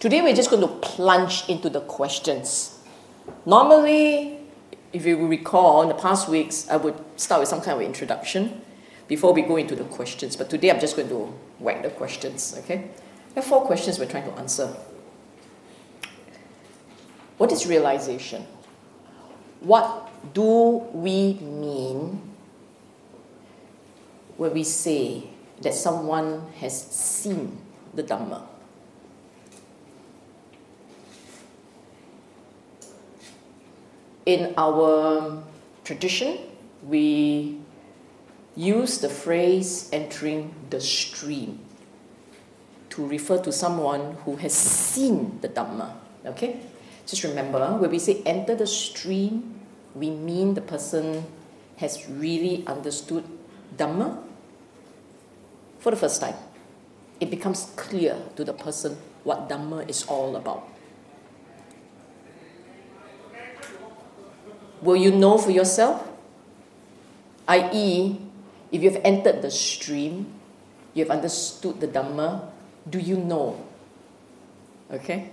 Today we're just going to plunge into the questions. Normally, if you recall, in the past weeks, I would start with some kind of introduction before we go into the questions. But today I'm just going to whack the questions, okay? There are four questions we're trying to answer. What is realization? What do we mean when we say that someone has seen the Dhamma? In our tradition, we use the phrase entering the stream to refer to someone who has seen the Dhamma. Okay? Just remember, when we say enter the stream, we mean the person has really understood Dhamma for the first time. It becomes clear to the person what Dhamma is all about. Will you know for yourself? I.e., if you've entered the stream, you've understood the Dhamma, do you know? Okay?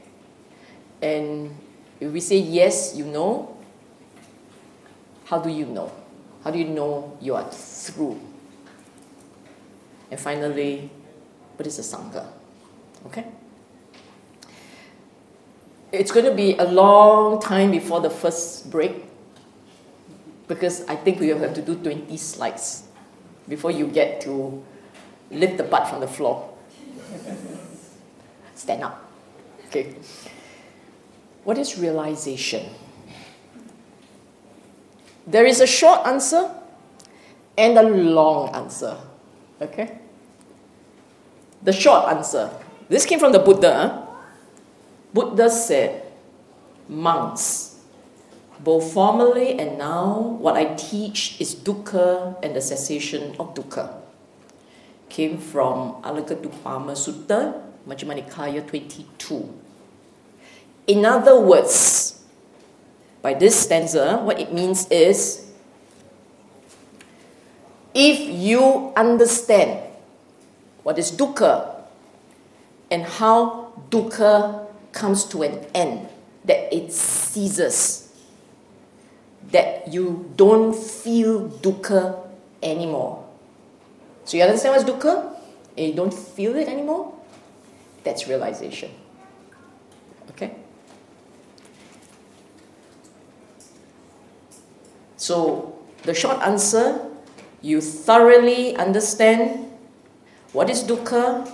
And if we say yes, you know, how do you know? How do you know you are through? And finally, what is a Sangha? Okay? It's going to be a long time before the first break because I think we will have to do 20 slides before you get to lift the butt from the floor. Stand up. Okay. What is realization? There is a short answer and a long answer. Okay? The short answer. This came from the Buddha. Buddha said, monks, both formally and now, what I teach is dukkha and the cessation of dukkha. Came from Alagaddupama Sutta, Majjhima Nikaya 22. In other words, by this stanza, what it means is if you understand what is dukkha and how dukkha comes to an end, that it ceases, that you don't feel dukkha anymore. So you understand what's dukkha? And you don't feel it anymore? That's realization. Okay? So the short answer you thoroughly understand what is dukkha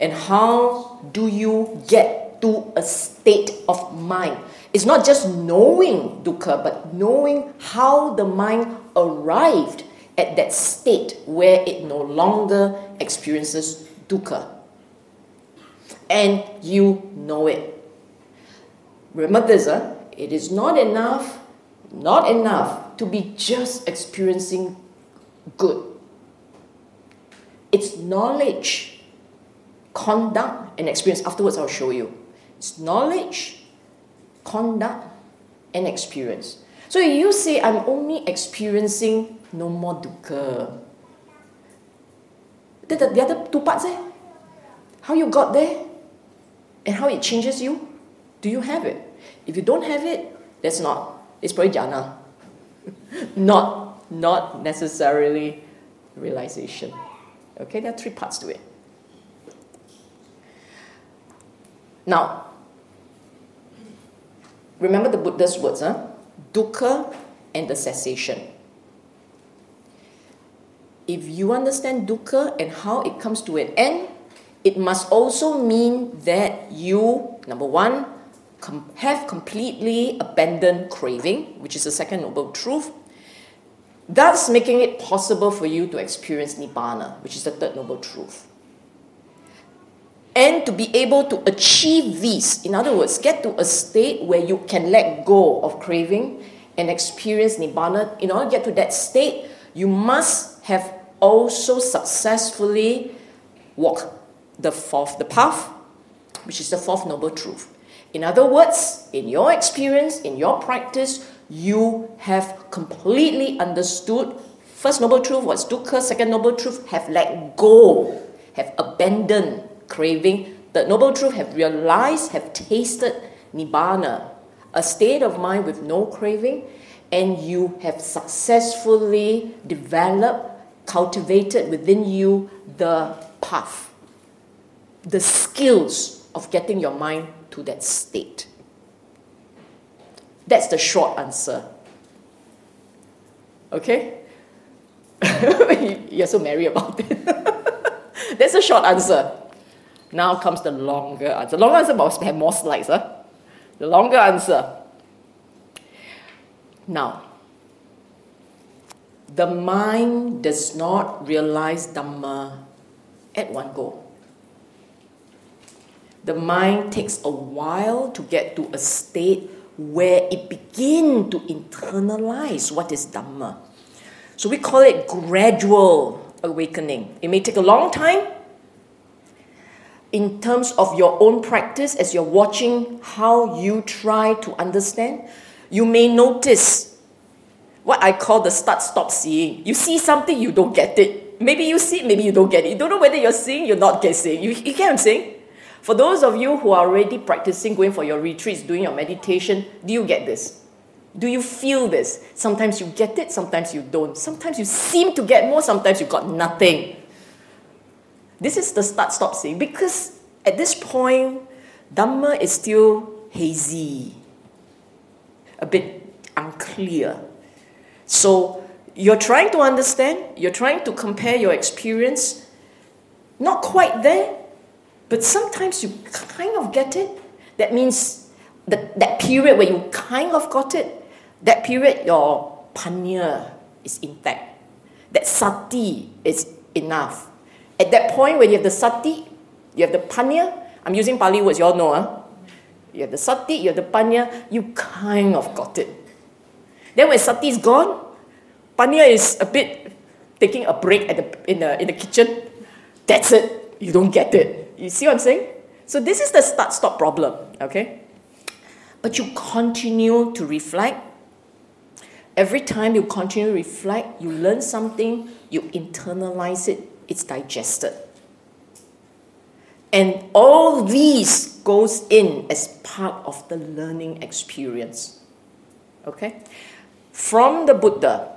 and how do you get to a state of mind. It's not just knowing dukkha, but knowing how the mind arrived at that state where it no longer experiences dukkha. And you know it. Remember this, huh? it is not enough, not enough to be just experiencing good. It's knowledge, conduct, and experience. Afterwards, I'll show you. It's knowledge, conduct, and experience. So you say, I'm only experiencing no more dukkha. The, the, the other two parts, eh? How you got there and how it changes you. Do you have it? If you don't have it, that's not. It's probably jhana. not, not necessarily realization. Okay, there are three parts to it. Now, remember the Buddha's words, huh? Dukkha and the cessation. If you understand dukkha and how it comes to an end, it must also mean that you, number one, com- have completely abandoned craving, which is the second noble truth, thus making it possible for you to experience Nibbana, which is the third noble truth. And to be able to achieve these, in other words, get to a state where you can let go of craving and experience Nibbana, in order to get to that state, you must have also successfully walked the fourth, the path, which is the fourth noble truth. In other words, in your experience, in your practice, you have completely understood first noble truth was dukkha, second noble truth have let go, have abandoned craving, the Noble Truth have realized, have tasted Nibbana, a state of mind with no craving, and you have successfully developed, cultivated within you the path, the skills of getting your mind to that state. That's the short answer. Okay? You're so merry about it. That's a short answer. Now comes the longer answer. The longer answer must have more slides. Huh? The longer answer. Now, the mind does not realize Dhamma at one go. The mind takes a while to get to a state where it begins to internalize what is Dhamma. So we call it gradual awakening. It may take a long time. In terms of your own practice, as you're watching how you try to understand, you may notice what I call the start stop seeing. You see something, you don't get it. Maybe you see maybe you don't get it. You don't know whether you're seeing, you're not guessing. You, you get what I'm saying? For those of you who are already practicing, going for your retreats, doing your meditation, do you get this? Do you feel this? Sometimes you get it, sometimes you don't. Sometimes you seem to get more, sometimes you got nothing. This is the start stop seeing because at this point, Dhamma is still hazy, a bit unclear. So you're trying to understand, you're trying to compare your experience, not quite there, but sometimes you kind of get it. That means that, that period where you kind of got it, that period your panya is intact. That sati is enough. At that point when you have the sati, you have the panya, I'm using Pali words, you all know, huh? You have the sati, you have the panya, you kind of got it. Then when sati is gone, panya is a bit taking a break at the, in, the, in the kitchen. That's it. You don't get it. You see what I'm saying? So this is the start stop problem, okay? But you continue to reflect. Every time you continue to reflect, you learn something, you internalize it, it's digested. And all these goes in as part of the learning experience. Okay? From the Buddha,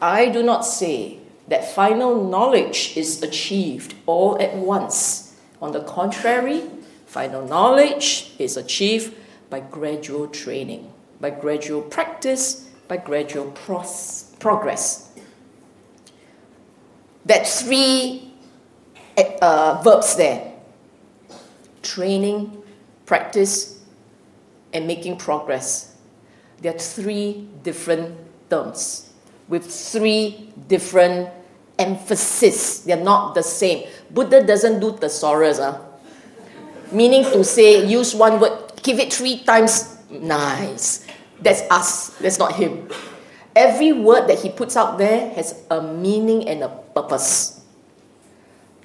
I do not say that final knowledge is achieved all at once on the contrary, final knowledge is achieved by gradual training, by gradual practice, by gradual pros- progress. That three uh, verbs there training, practice, and making progress. There are three different terms with three different emphasis. They're not the same. Buddha doesn't do thesaurus. Uh. Meaning to say, use one word, give it three times, nice. That's us, that's not him. Every word that he puts out there has a meaning and a purpose.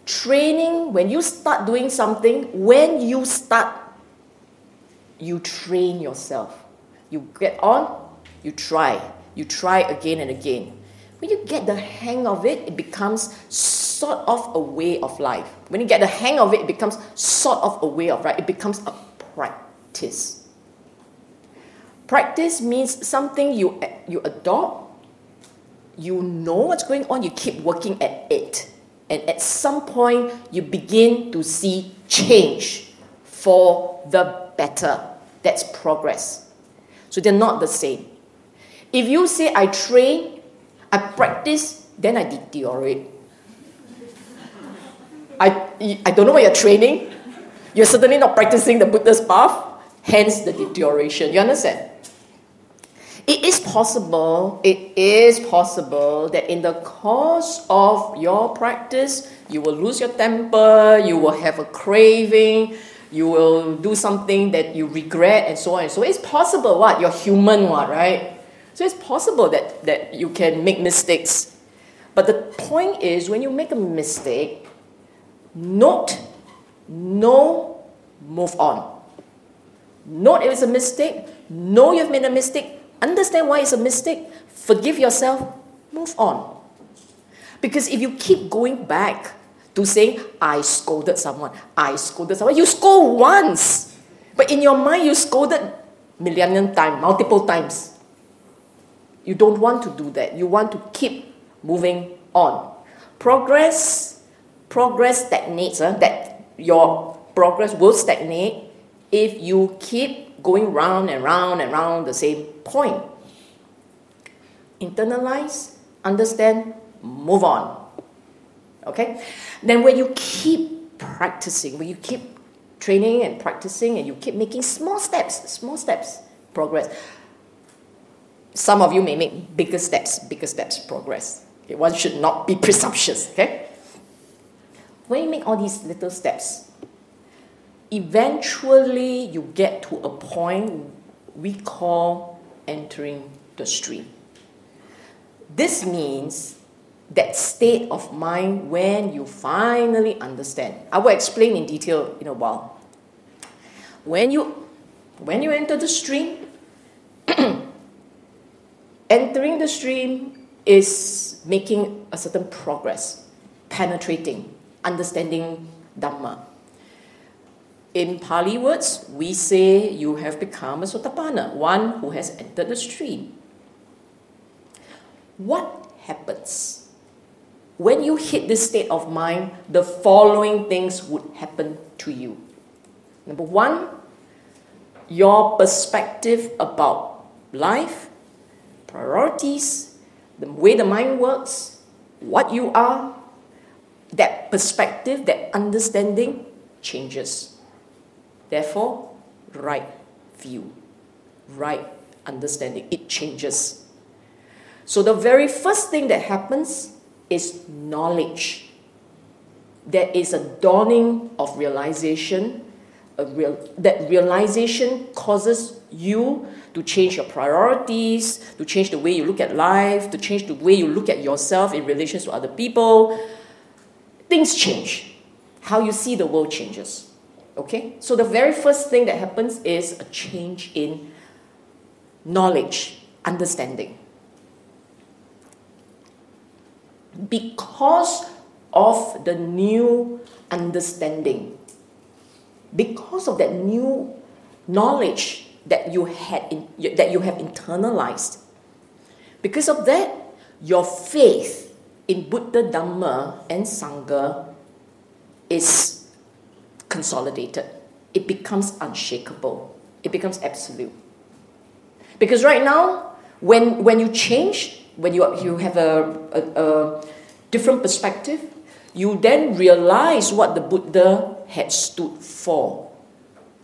Training, when you start doing something, when you start, you train yourself. You get on, you try. You try again and again. When you get the hang of it, it becomes sort of a way of life. When you get the hang of it, it becomes sort of a way of life. It becomes a practice. Practice means something you, you adopt, you know what's going on, you keep working at it. And at some point, you begin to see change for the better. That's progress. So they're not the same. If you say, I train I practice, then I deteriorate. I, I don't know what you're training. You're certainly not practicing the Buddha's path, hence the deterioration. You understand? It is possible, it is possible that in the course of your practice, you will lose your temper, you will have a craving, you will do something that you regret, and so on and so. It's possible, what? You're human, what, right? So it's possible that, that you can make mistakes. But the point is, when you make a mistake, note, know, move on. Note if it's a mistake, know you've made a mistake, understand why it's a mistake, forgive yourself, move on. Because if you keep going back to saying, I scolded someone. I scolded someone. You scold once. But in your mind, you scolded millennium times, multiple times. You don't want to do that. You want to keep moving on. Progress, progress stagnates. Huh? That your progress will stagnate if you keep going round and round and round the same point. Internalize, understand, move on. Okay? Then when you keep practicing, when you keep training and practicing and you keep making small steps, small steps, progress. Some of you may make bigger steps, bigger steps, progress. Okay? One should not be presumptuous, okay? When you make all these little steps, eventually you get to a point we call entering the stream. This means that state of mind when you finally understand. I will explain in detail in a while. When you when you enter the stream, entering the stream is making a certain progress, penetrating, understanding Dhamma. In Pali words, we say you have become a Sotapanna, one who has entered the stream. What happens? When you hit this state of mind, the following things would happen to you. Number one, your perspective about life, priorities, the way the mind works, what you are, that perspective, that understanding changes. Therefore, right view, right understanding, it changes. So, the very first thing that happens is knowledge. There is a dawning of realization. Real, that realization causes you to change your priorities, to change the way you look at life, to change the way you look at yourself in relation to other people. Things change. How you see the world changes. Okay? So the very first thing that happens is a change in knowledge, understanding. Because of the new understanding, because of that new knowledge that you had in, that you have internalized, because of that, your faith in Buddha, Dhamma, and Sangha is consolidated. It becomes unshakable. It becomes absolute. Because right now, when, when you change, when you, you have a, a, a different perspective, you then realize what the Buddha had stood for.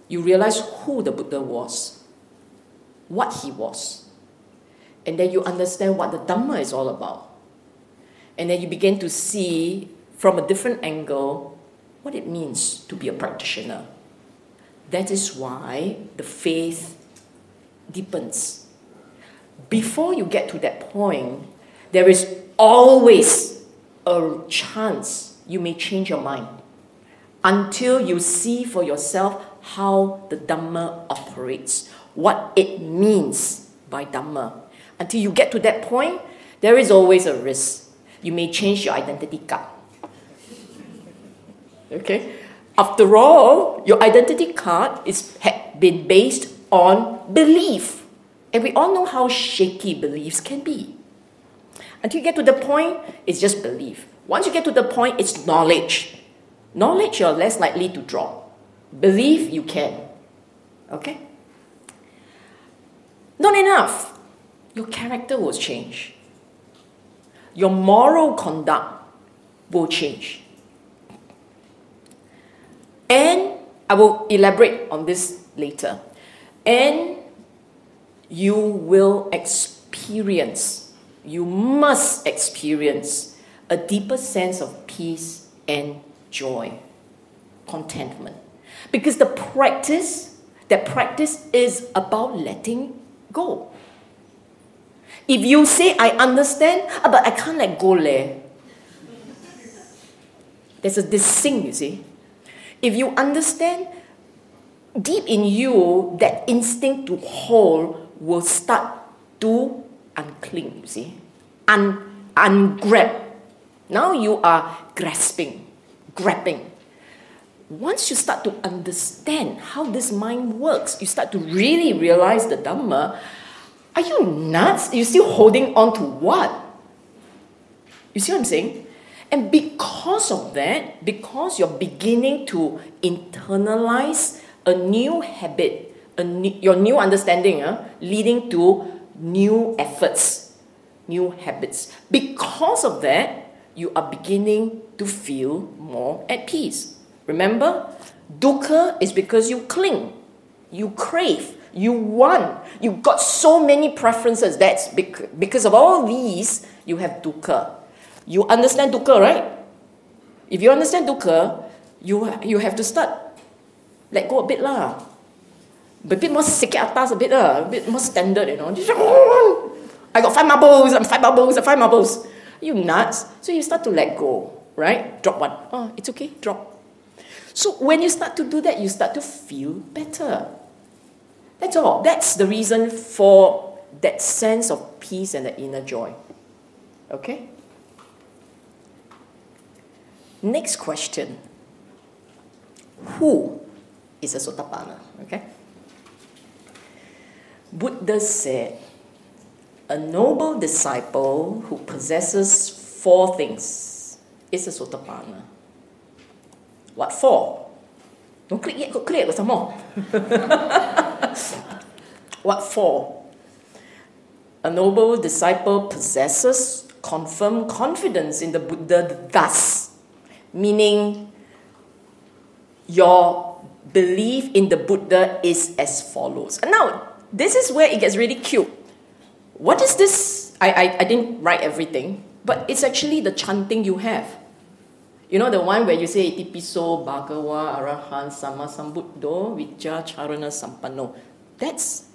You realize who the Buddha was, what he was. And then you understand what the Dhamma is all about. And then you begin to see from a different angle what it means to be a practitioner. That is why the faith deepens. Before you get to that point, there is always a chance you may change your mind until you see for yourself how the Dhamma operates, what it means by Dhamma. Until you get to that point, there is always a risk. You may change your identity card. Okay? After all, your identity card is had been based on belief. And we all know how shaky beliefs can be. Until you get to the point, it's just belief. Once you get to the point, it's knowledge. Knowledge, you're less likely to drop. Belief, you can. Okay? Not enough. Your character will change. Your moral conduct will change. And I will elaborate on this later. And you will experience, you must experience a deeper sense of peace and joy, contentment. Because the practice, that practice is about letting go. If you say, I understand, ah, but I can't let go, leh. There's a distinct, you see if you understand deep in you that instinct to hold will start to uncling, you see, un, ungrab. Now you are grasping, grabbing. Once you start to understand how this mind works, you start to really realize the Dhamma. Are you nuts? You're still holding on to what? You see what I'm saying? And because of that, because you're beginning to internalize a new habit, a new, your new understanding, uh, leading to new efforts, new habits. Because of that, you are beginning to feel more at peace. Remember, dukkha is because you cling, you crave, you want, you got so many preferences. That's because of all these, you have dukkha. You understand dukkha, right? If you understand dukkha, you, you have to start let go a bit lah. A bit more sikit atas a bit lah. A bit more standard, you know. I got five marbles, I'm five marbles, I'm five marbles. You nuts? So you start to let go, right? Drop one. Oh, it's okay, drop. So when you start to do that, you start to feel better. That's all. That's the reason for that sense of peace and the inner joy. Okay? Next question. Who is a Sotapanna? Okay? Buddha said, a noble disciple who possesses four things is a Sotapanna. What for? Don't click yet, click some more. what for? A noble disciple possesses confirmed confidence in the Buddha thus, meaning your belief in the Buddha is as follows. And now, this is where it gets really cute. What is this? I, I, I didn't write everything, but it's actually the chanting you have. You know the one where you say Itipiso Bhagawa Arahan Sama Sambuddho Vijja Charana Sampano. That's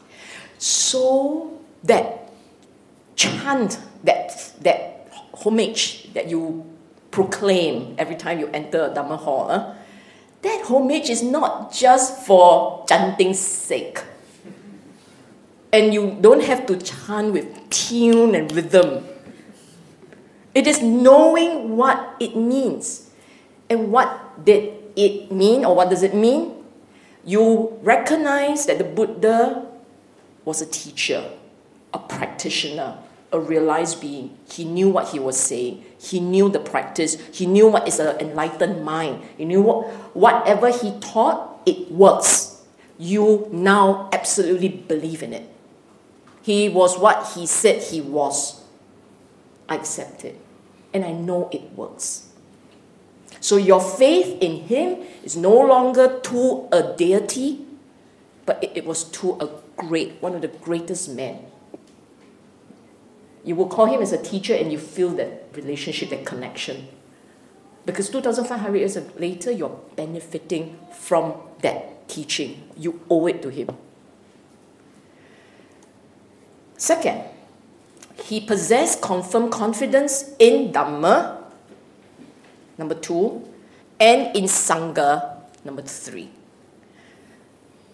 so that chant, that that homage that you proclaim every time you enter a Dhamma hall. Huh? that homage is not just for chanting's sake. And you don't have to chant with tune and rhythm. It is knowing what it means. And what did it mean, or what does it mean? You recognize that the Buddha was a teacher, a practitioner, a realized being. He knew what he was saying. He knew the practice. He knew what is an enlightened mind. He knew what, whatever he taught, it works. You now absolutely believe in it. He was what he said he was. I accept it. And I know it works. So your faith in him is no longer to a deity, but it, it was to a great, one of the greatest men you will call him as a teacher and you feel that relationship, that connection. Because 2,500 years later, you're benefiting from that teaching. You owe it to him. Second, he possessed confirmed confidence in Dhamma, number two, and in Sangha, number three.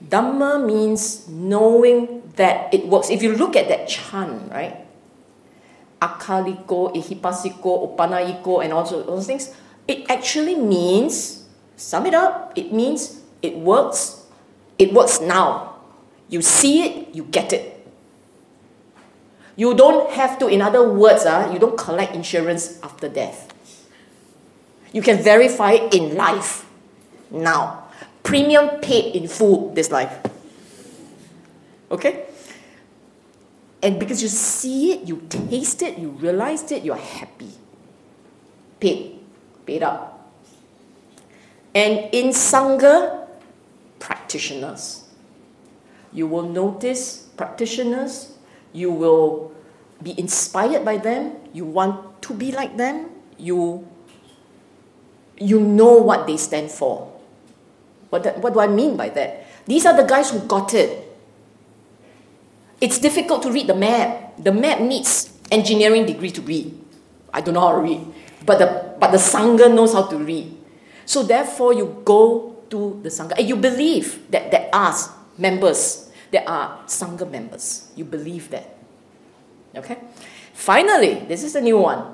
Dhamma means knowing that it works. If you look at that chant, right, akaliko, ehipasiko, opanaiko, and all those things, it actually means, sum it up, it means it works, it works now. You see it, you get it. You don't have to, in other words, uh, you don't collect insurance after death. You can verify it in life, now. Premium paid in full this life. Okay? And because you see it, you taste it, you realized it, you're happy. Paid. Paid up. And in Sangha, practitioners. You will notice practitioners, you will be inspired by them, you want to be like them, you, you know what they stand for. What, that, what do I mean by that? These are the guys who got it. It's difficult to read the map. The map needs engineering degree to read. I don't know how to read. But the, but the Sangha knows how to read. So therefore you go to the Sangha and you believe that there are members, there are Sangha members. You believe that. Okay? Finally, this is a new one.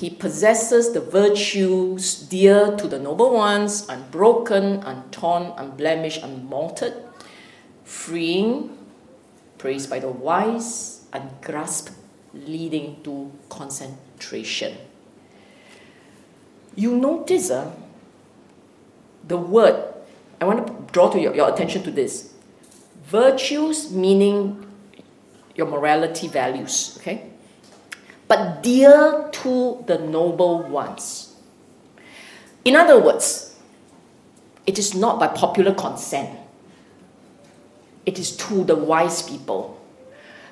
he possesses the virtues dear to the noble ones, unbroken, untorn, unblemished, unmottled, freeing, praised by the wise, ungrasped, leading to concentration. You notice uh, the word, I want to draw to your, your attention to this. Virtues meaning your morality values, okay? but dear to the noble ones. In other words, it is not by popular consent, it is to the wise people.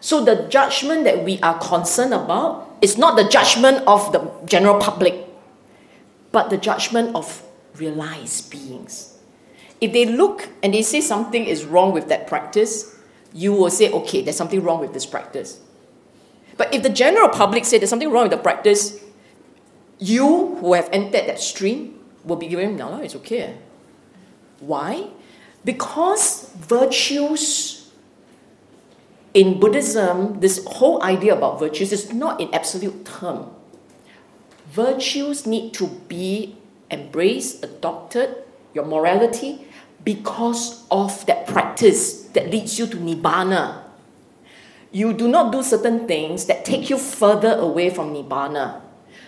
So the judgment that we are concerned about is not the judgment of the general public, but the judgment of realized beings. If they look and they say something is wrong with that practice, you will say, okay, there's something wrong with this practice. But if the general public say there's something wrong with the practice, you who have entered that stream will be given, no, no, it's okay. Why? Because virtues in Buddhism, this whole idea about virtues is not in absolute term. Virtues need to be embraced, adopted, your morality, because of that practice that leads you to Nibbana, you do not do certain things that take you further away from Nibbana.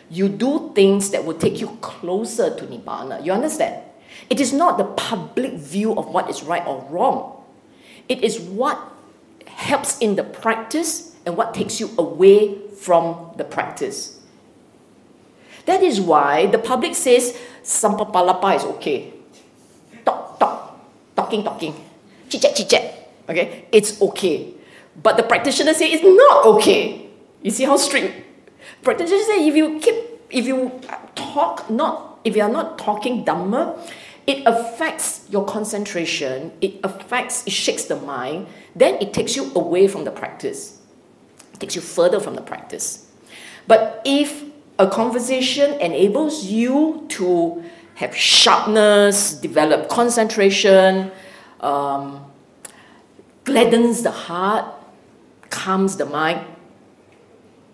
You do things that will take you closer to Nibbana. You understand? It is not the public view of what is right or wrong. It is what helps in the practice and what takes you away from the practice. That is why the public says Sampapalapa is okay. Talk, talk, talking, talking. Chit chat, chit chat. Okay? It's okay. But the practitioner say it's not okay. You see how strict. Practitioner say if you keep if you talk not if you are not talking dhamma, it affects your concentration, it affects, it shakes the mind, then it takes you away from the practice. It takes you further from the practice. But if a conversation enables you to have sharpness, develop concentration, um, gladdens the heart, calms the mind.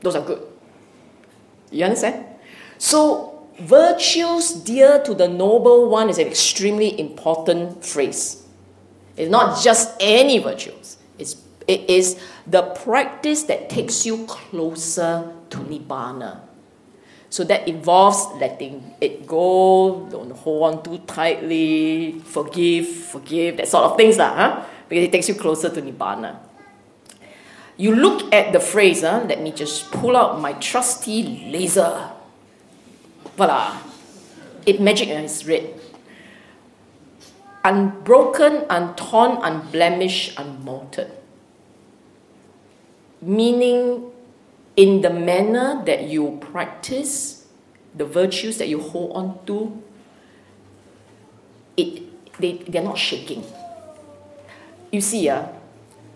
Those are good. You understand? So, virtues dear to the noble one is an extremely important phrase. It's not just any virtues, it's, it is the practice that takes you closer to Nibbana. So that involves letting it go, don't hold on too tightly, forgive, forgive, that sort of things, lah, huh? because it takes you closer to Nibbana. You look at the phrase, huh? let me just pull out my trusty laser. Voila. It magic and it's red. Unbroken, untorn, unblemished, unmottled. Meaning, in the manner that you practice, the virtues that you hold on to, it, they, they're not shaking. You see, uh,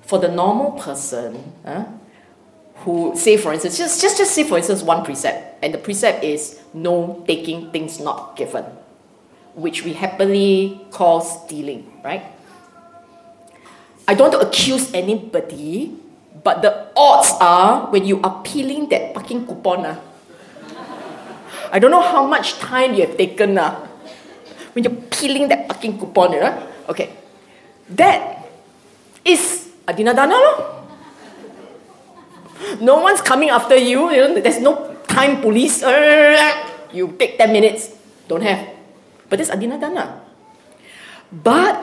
for the normal person, uh, who say for instance, just, just just say for instance one precept, and the precept is no taking things not given, which we happily call stealing, right? I don't want to accuse anybody, but the odds are when you are peeling that fucking coupon, uh, I don't know how much time you have taken uh, when you're peeling that fucking coupon, uh, okay, that is Adinadana lo. No one's coming after you. you know, there's no time police. You take 10 minutes. Don't have. But that's Adinadana. Ah. But,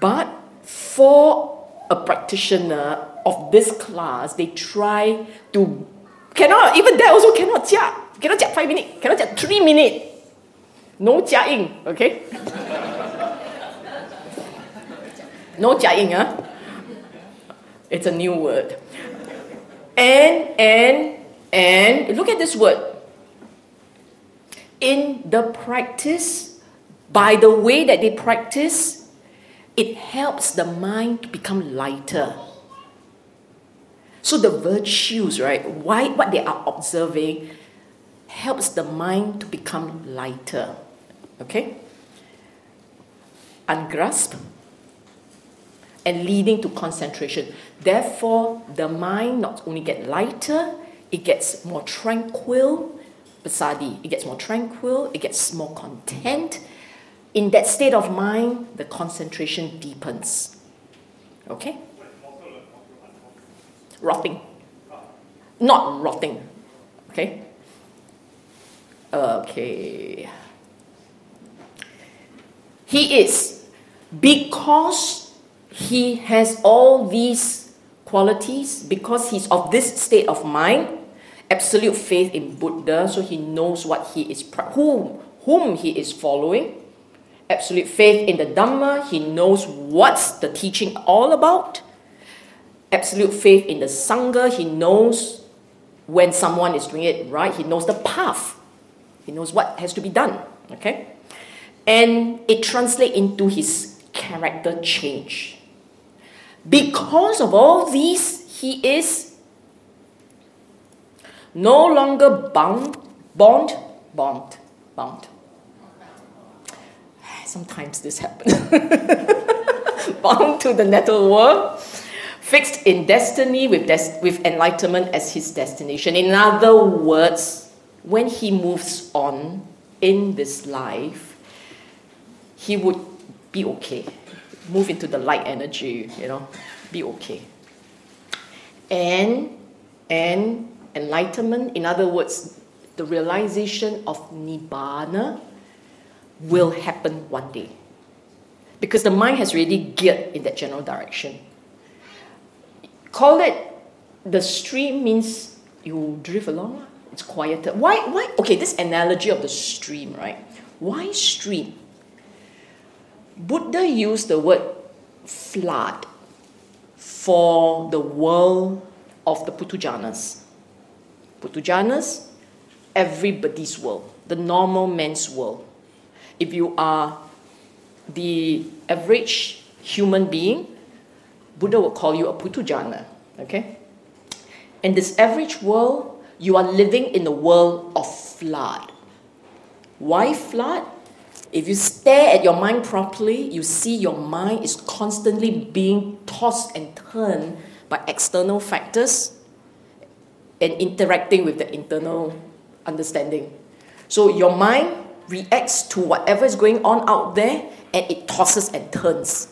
but for a practitioner of this class, they try to cannot even that also cannot jia. Cannot jia five minutes. Cannot jia three minutes. No jiaing, okay? no jiaing, huh? It's a new word. And, and, and, look at this word. In the practice, by the way that they practice, it helps the mind to become lighter. So the virtues, right, why, what they are observing helps the mind to become lighter. Okay? Ungrasp and leading to concentration. Therefore, the mind not only get lighter, it gets more tranquil, passaddhi. It gets more tranquil, it gets more content. In that state of mind, the concentration deepens. Okay? Rotting. Not rotting. Okay? Okay. He is. Because he has all these qualities, because he's of this state of mind, absolute faith in Buddha, so he knows what he is, whom, whom he is following. Absolute faith in the Dhamma, he knows what's the teaching all about. Absolute faith in the Sangha, he knows when someone is doing it right, he knows the path. He knows what has to be done. Okay? And it translates into his character change. Because of all these, he is no longer bound, bond, bound, bound. Sometimes this happens. bound to the nether world, fixed in destiny with, des- with enlightenment as his destination. In other words, when he moves on in this life, he would be okay. Move into the light energy, you know, be okay. And and enlightenment, in other words, the realization of nibbana will happen one day. Because the mind has already geared in that general direction. Call it the stream means you drift along, it's quieter. Why why okay, this analogy of the stream, right? Why stream? Buddha used the word flood for the world of the Putujanas. Putujanas, everybody's world, the normal man's world. If you are the average human being, Buddha will call you a Putujana. Okay? In this average world, you are living in a world of flood. Why flood? If you stare at your mind properly, you see your mind is constantly being tossed and turned by external factors and interacting with the internal understanding. So your mind reacts to whatever is going on out there and it tosses and turns.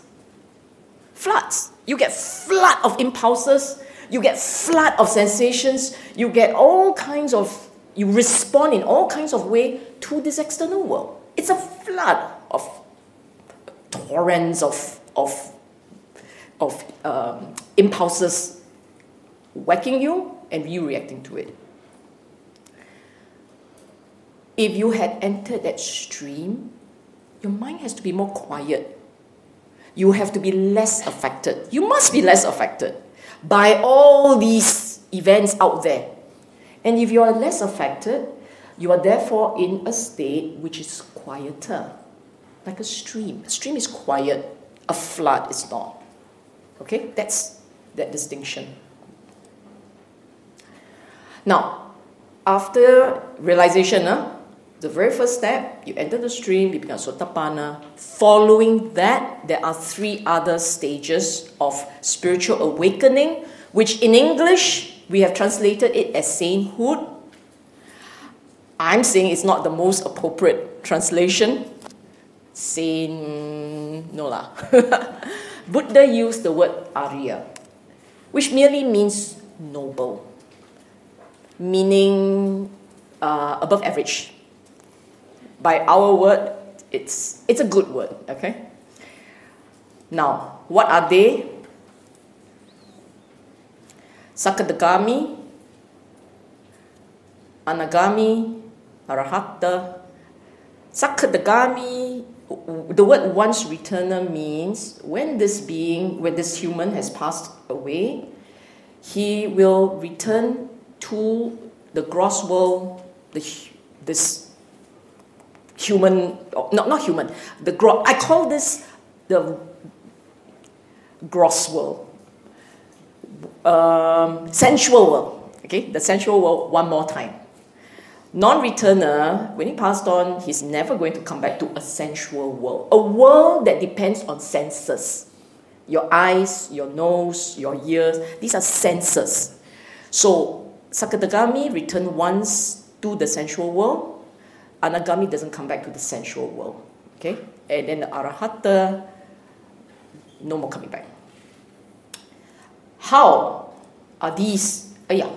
Floods. You get flood of impulses, you get flood of sensations, you get all kinds of you respond in all kinds of way to this external world. It's a flood of torrents of, of, of um, impulses whacking you and you reacting to it. If you had entered that stream, your mind has to be more quiet. You have to be less affected. You must be less affected by all these events out there. And if you are less affected, you are therefore in a state which is quieter, like a stream. A stream is quiet, a flood is not. Okay, that's that distinction. Now, after realization, uh, the very first step, you enter the stream, you become Sotapanna. Following that, there are three other stages of spiritual awakening, which in English, we have translated it as sainthood I'm saying it's not the most appropriate translation. Saint, no lah. Buddha used the word Arya, which merely means noble, meaning uh, above average. By our word, it's, it's a good word, okay? Now, what are they? Sakadagami, Anagami, Arahata. Sakadagami, the word once returner means when this being, when this human has passed away, he will return to the gross world, the, this human, not, not human, the gro- I call this the gross world, um, sensual world, okay, the sensual world one more time non-returner, when he passed on, he's never going to come back to a sensual world. A world that depends on senses. Your eyes, your nose, your ears, these are senses. So Sakadagami returned once to the sensual world. Anagami doesn't come back to the sensual world. Okay? And then the Arahata, no more coming back. How are these? Uh, yeah,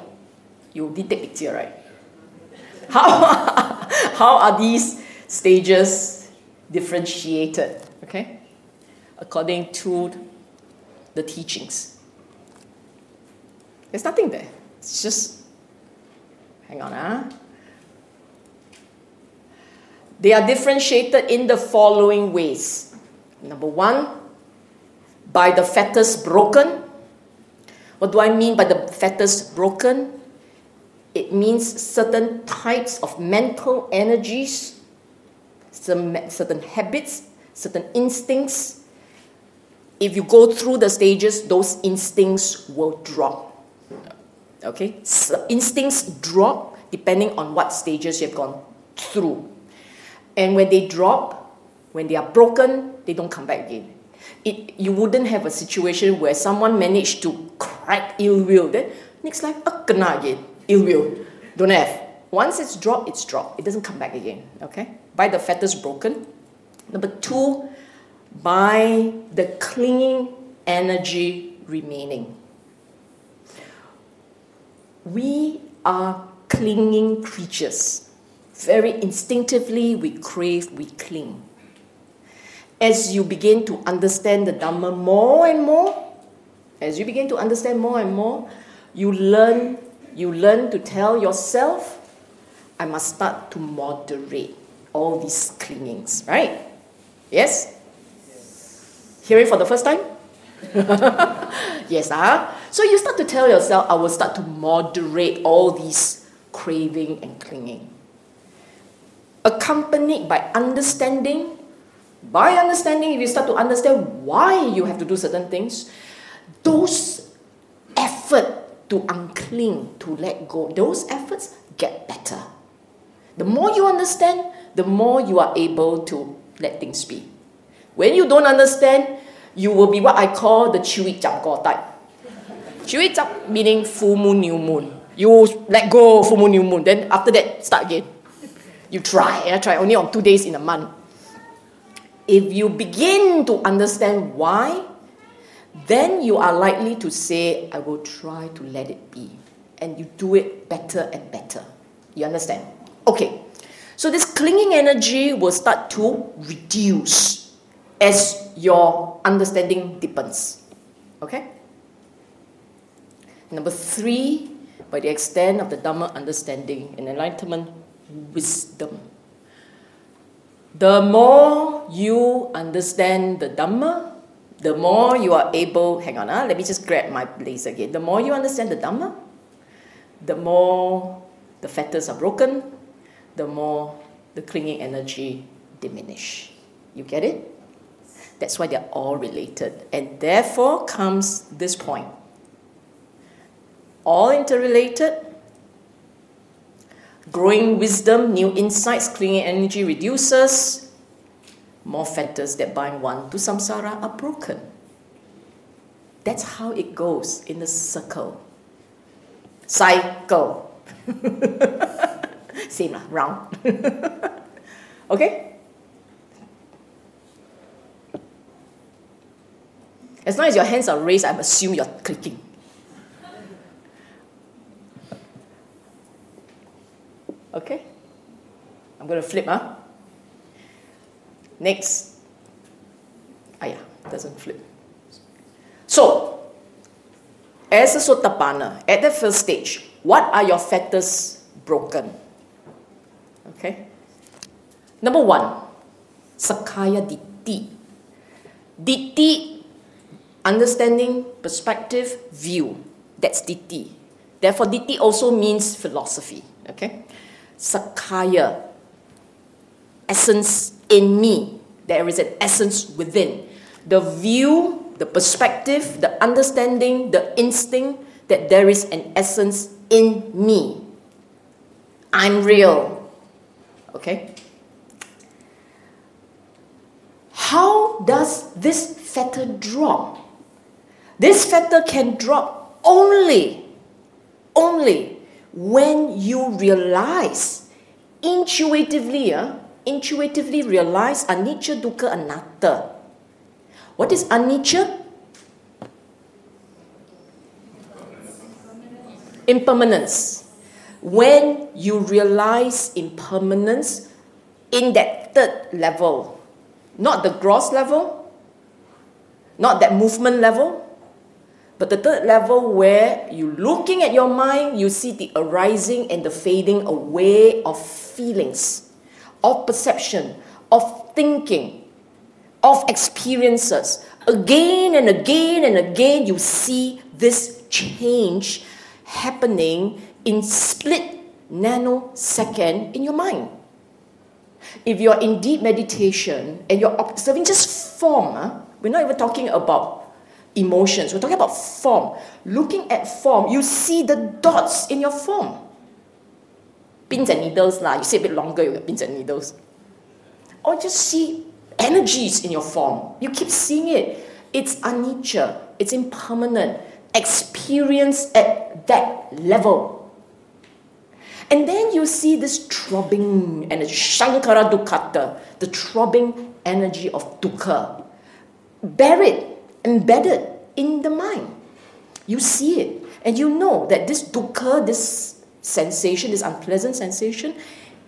you did take picture, right? How, how are these stages differentiated? Okay? According to the teachings. There's nothing there. It's just, hang on, ah. Huh? They are differentiated in the following ways. Number one, by the fetters broken. What do I mean by the fetters broken? It means certain types of mental energies, certain habits, certain instincts. If you go through the stages, those instincts will drop. Okay? So instincts drop depending on what stages you've gone through. And when they drop, when they are broken, they don't come back again. It, you wouldn't have a situation where someone managed to crack ill will, then next life, uh, again, ill will. Don't have. Once it's dropped, it's dropped. It doesn't come back again. Okay? By the fetters broken. Number two, by the clinging energy remaining. We are clinging creatures. Very instinctively, we crave, we cling. As you begin to understand the Dhamma more and more, as you begin to understand more and more, you learn, you learn to tell yourself, I must start to moderate all these clingings, right? Yes? yes. Hearing for the first time? yes, ah. So you start to tell yourself, I will start to moderate all these craving and clinging accompanied by understanding. By understanding, if you start to understand why you have to do certain things, those effort to uncling, to let go, those efforts get better. The more you understand, the more you are able to let things be. When you don't understand, you will be what I call the chewy jump type. chewy jump meaning full moon, new moon. You let go full moon, new moon. Then after that, start again. You try, I try only on two days in a month. If you begin to understand why, then you are likely to say, I will try to let it be. And you do it better and better. You understand? Okay. So this clinging energy will start to reduce as your understanding deepens. Okay? Number three, by the extent of the Dhamma understanding and enlightenment wisdom. The more you understand the Dhamma, the more you are able, hang on, uh, let me just grab my place again. The more you understand the Dhamma, the more the fetters are broken, the more the clinging energy diminish. You get it? That's why they're all related. And therefore comes this point. All interrelated, Growing wisdom, new insights, clinging energy reduces. More fetters that bind one to samsara are broken. That's how it goes in the circle. Cycle. Same lah, round. okay? As long as your hands are raised, I assume you're clicking. Okay? I'm going to flip, huh? Next. Ah, yeah, doesn't flip. So, as a Sotapanna, at the first stage, what are your fetters broken? Okay? Number one, Sakkaya Ditthi. Ditthi, understanding, perspective, view. That's Ditthi. Therefore, Ditthi also means philosophy. Okay? Sakkaya, essence in me. There is an essence within. The view, the perspective, the understanding, the instinct that there is an essence in me. I'm real. Okay? How does this fetter drop? This fetter can drop only, only when you realize intuitively, uh, intuitively realize anicca, dukkha, anatta. What is anicca? Impermanence. When you realize impermanence in that third level, not the gross level, not that movement level, but the third level where you're looking at your mind, you see the arising and the fading away of feelings, of perception, of thinking, of experiences. Again and again and again, you see this change happening in split nanosecond in your mind. If you're in deep meditation and you're observing just form, huh? we're not even talking about emotions, we're talking about form. Looking at form, you see the dots in your form. Pins and needles, lah. you say a bit longer, you get pins and needles. Or just see energies in your form. You keep seeing it. It's anicca, it's impermanent. Experience at that level. And then you see this throbbing and Sankhara Dukkhata, the throbbing energy of dukkha, buried, embedded in the mind. You see it, and you know that this dukkha, this sensation, this unpleasant sensation,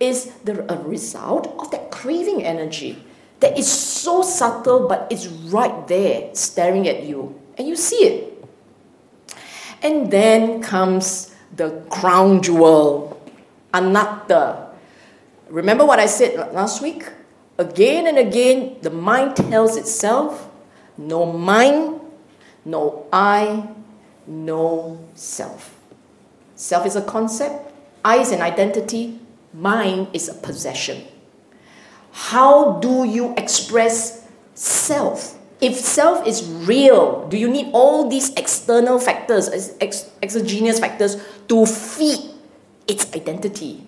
is the a result of that craving energy that is so subtle, but it's right there staring at you, and you see it. And then comes the crown jewel, anatta. Remember what I said last week? Again and again, the mind tells itself no mind, no I, no self. Self is a concept, I is an identity, mind is a possession. How do you express self? If self is real, do you need all these external factors, ex- exogenous factors, to feed its identity?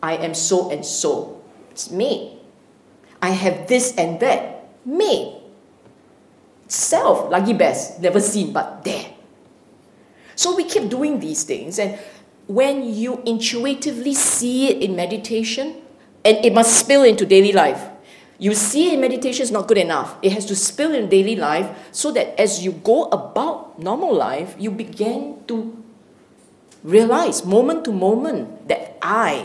I am so and so. It's me. I have this and that. Me. Self, lagi best, never seen but there. So we keep doing these things, and when you intuitively see it in meditation, and it must spill into daily life. You see in meditation is not good enough. It has to spill in daily life so that as you go about normal life, you begin to realize moment to moment that I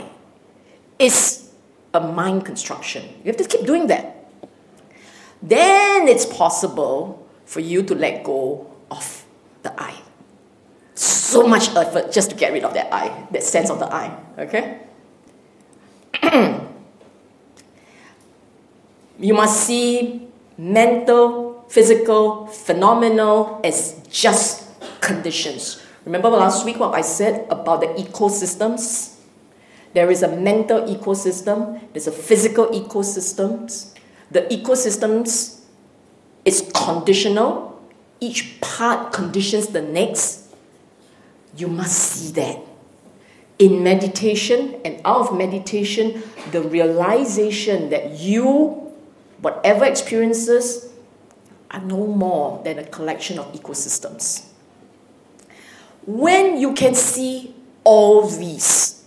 is a mind construction. You have to keep doing that. Then it's possible for you to let go of the I. So much effort just to get rid of that I, that sense of the I. Okay? you must see mental, physical, phenomenal as just conditions. Remember last week what I said about the ecosystems? There is a mental ecosystem, there's a physical ecosystem. The ecosystems is conditional, each part conditions the next. You must see that in meditation and out of meditation, the realization that you, whatever experiences, are no more than a collection of ecosystems. When you can see all these,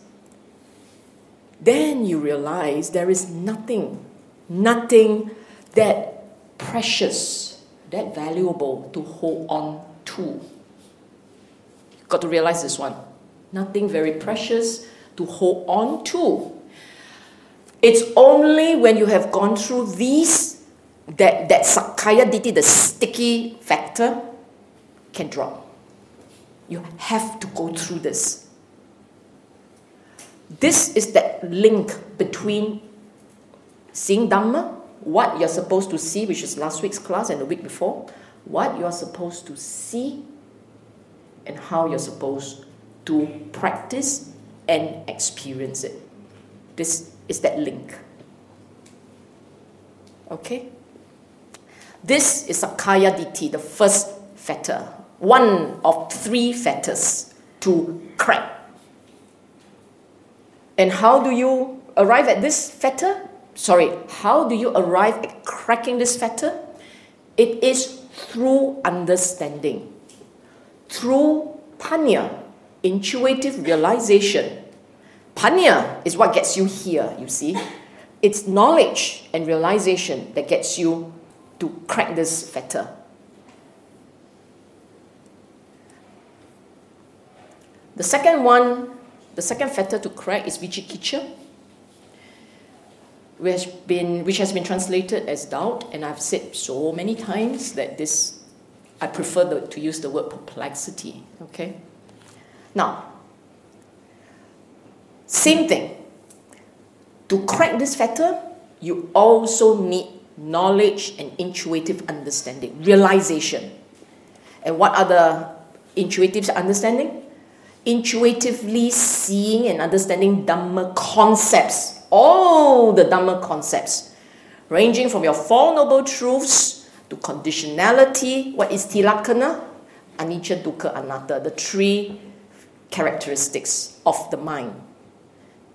then you realize there is nothing, nothing that precious, that valuable to hold on to. Got to realize this one nothing very precious to hold on to. It's only when you have gone through these that, that Sakkaya Ditthi, the sticky factor, can drop. You have to go through this. This is that link between seeing Dhamma, what you're supposed to see, which is last week's class and the week before, what you're supposed to see, and how you're supposed to practice and experience it. This is that link. Okay? This is Sakkaya Ditthi, the first fetter, one of three fetters to crack. And how do you arrive at this fetter? Sorry, how do you arrive at cracking this fetter? It is through understanding, through panya, intuitive realization. Panya is what gets you here, you see. It's knowledge and realization that gets you to crack this fetter. The second one, the second fetter to crack is vicikiccha, which has been, which has been translated as doubt, and I've said so many times that this, I prefer the, to use the word perplexity, okay? Now, same thing. To crack this fetter, you also need knowledge and intuitive understanding, realization. And what are the intuitive understanding? Intuitively seeing and understanding Dhamma concepts, all the Dhamma concepts, ranging from your Four Noble Truths to conditionality, what is tilakkhana? anicca, dukkha, anatta, the three characteristics of the mind.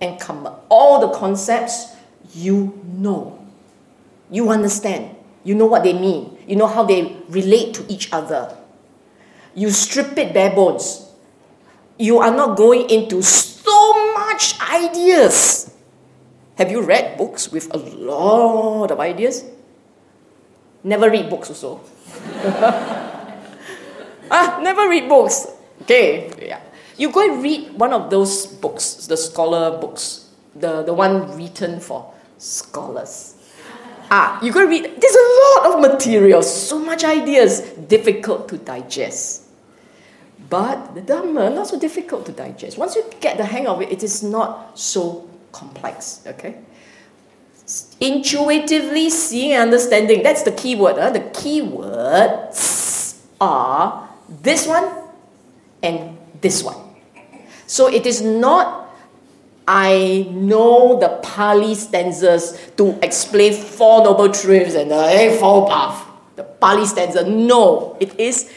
And come, all the concepts you know. You understand. You know what they mean. You know how they relate to each other. You strip it bare bones. You are not going into so much ideas. Have you read books with a lot of ideas? Never read books also. ah, never read books. Okay, yeah. You go and read one of those books, the scholar books, the, the one written for scholars. Ah, you go read, there's a lot of material, so much ideas, difficult to digest. But the Dhamma, not so difficult to digest. Once you get the hang of it, it is not so complex, okay? Intuitively seeing and understanding, that's the key word. Huh? The key words are this one and this one. So it is not, I know the Pali stanzas to explain Four Noble Truths and the Eightfold Path. The Pali stanza. No, it is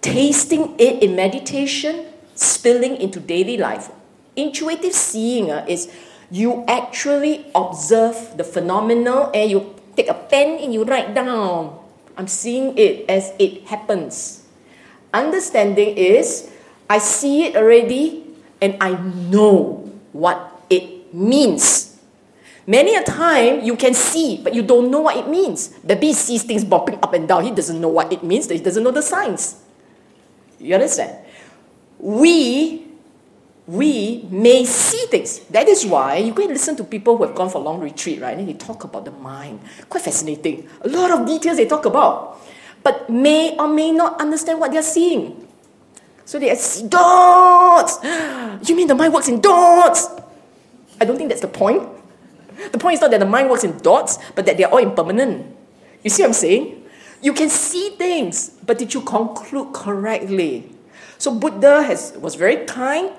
tasting it in meditation, spilling into daily life. Intuitive seeing uh, is you actually observe the phenomenal and you take a pen and you write down. I'm seeing it as it happens. Understanding is I see it already and I know what it means. Many a time you can see, but you don't know what it means. The bee sees things bopping up and down. He doesn't know what it means. He doesn't know the signs. You understand? We, we may see things. That is why you go and listen to people who have gone for long retreat, right? And they talk about the mind. Quite fascinating. A lot of details they talk about, but may or may not understand what they're seeing. So they see dots. You mean the mind works in dots? I don't think that's the point. The point is not that the mind works in dots, but that they're all impermanent. You see what I'm saying? You can see things, but did you conclude correctly? So Buddha has, was very kind.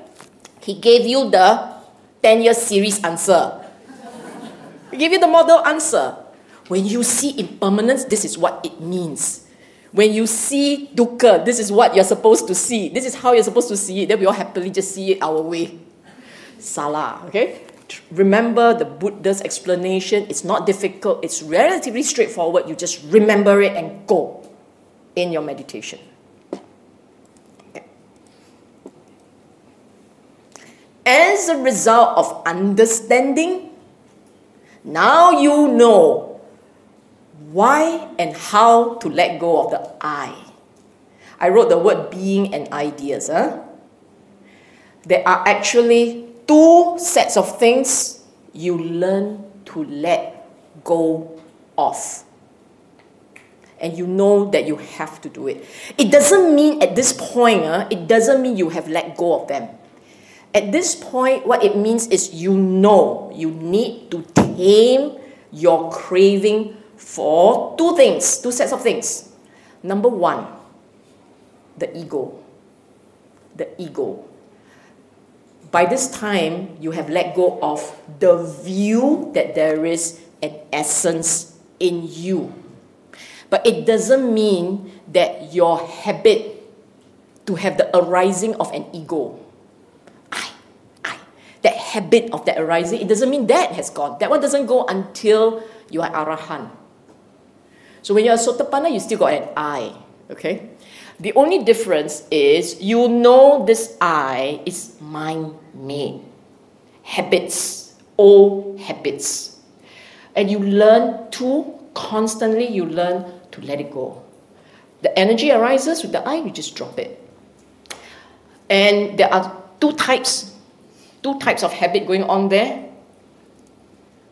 He gave you the 10 year series answer. He gave you the model answer. When you see impermanence, this is what it means. When you see dukkha, this is what you're supposed to see. This is how you're supposed to see it. Then we all happily just see it our way. Salah, okay? Remember the Buddha's explanation. It's not difficult, it's relatively straightforward. You just remember it and go in your meditation. As a result of understanding, now you know why and how to let go of the I. I wrote the word being and ideas. Huh? There are actually two sets of things you learn to let go of. And you know that you have to do it. It doesn't mean at this point, uh, it doesn't mean you have let go of them. At this point, what it means is you know you need to tame your craving for two things, two sets of things. Number one, the ego. The ego. By this time, you have let go of the view that there is an essence in you. But it doesn't mean that your habit to have the arising of an ego. Habit of that arising, it doesn't mean that has gone. That one doesn't go until you are arahant. So when you're a sotapanna, you still got an I, okay? The only difference is you know this I is mind made. Habits, old habits. And you learn to constantly, you learn to let it go. The energy arises with the I, you just drop it. And there are two types, two types of habit going on there.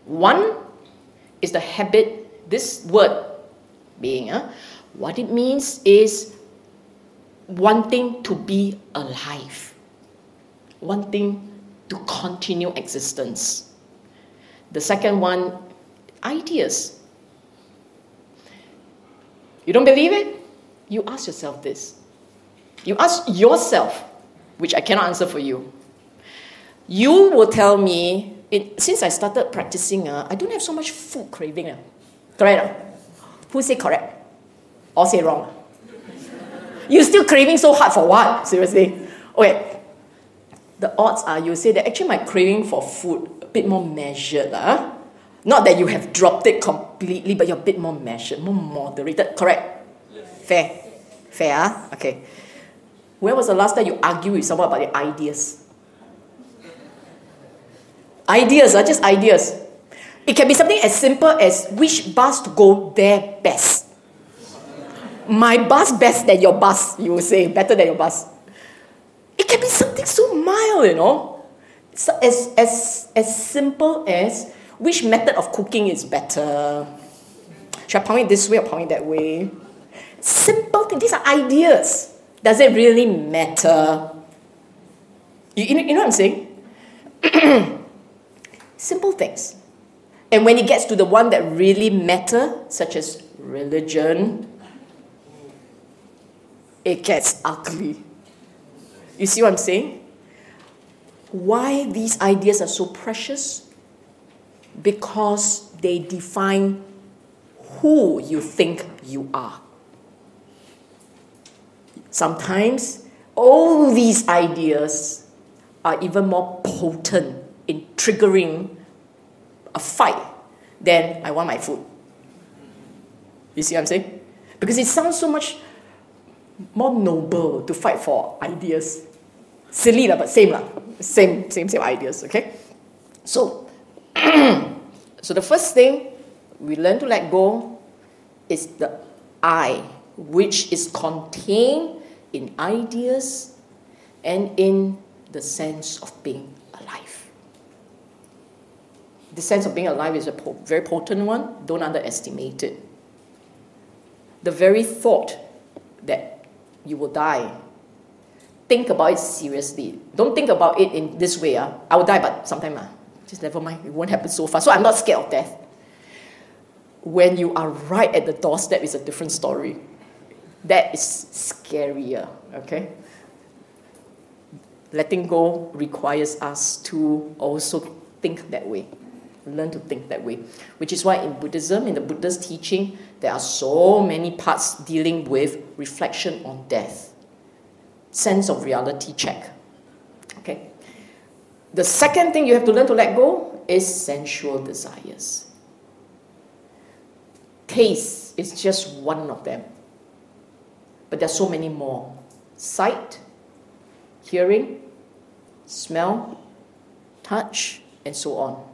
One is the habit, this word being, uh, what it means is wanting to be alive, wanting to continue existence. The second one, ideas. You don't believe it? You ask yourself this. You ask yourself, which I cannot answer for you. You will tell me, it, since I started practicing, uh, I don't have so much food craving. Uh. Correct? Uh? Who say correct? Or say wrong? You still craving so hard for what? Seriously? Okay. The odds are you say that actually my craving for food a bit more measured. Uh? Not that you have dropped it completely, but you're a bit more measured, more moderated. Correct? Yes. Fair. Fair? Okay. When was the last time you argued with someone about the ideas? Ideas are just ideas. It can be something as simple as which bus to go there best my bus best than your bus, you will say, better than your bus. It can be something so mild, you know. So as, as, as simple as which method of cooking is better. Should I pound it this way or pound it that way? Simple things. These are ideas. Does it really matter? You, you know what I'm saying? Simple things. And when it gets to the one that really matter, such as religion, it gets ugly. You see what I'm saying? Why these ideas are so precious? Because they define who you think you are. Sometimes all these ideas are even more potent in triggering a fight than I want my food. You see what I'm saying? Because it sounds so much more noble to fight for ideas. Silly, lah, but same, lah. Same, same, same ideas, okay? So, so the first thing we learn to let go is the I, which is contained in ideas and in the sense of being. The sense of being alive is a po- very potent one. Don't underestimate it. The very thought that you will die. Think about it seriously. Don't think about it in this way. Uh. I will die, but sometime, uh, just never mind. It won't happen so fast. So I'm not scared of death. When you are right at the doorstep, it's a different story. That is scarier, okay? Letting go requires us to also think that way learn to think that way. Which is why in Buddhism, in the Buddha's teaching, there are so many parts dealing with reflection on death, sense of reality check. Okay. The second thing you have to learn to let go is sensual desires. Taste is just one of them. But there's so many more. Sight, hearing, smell, touch, and so on.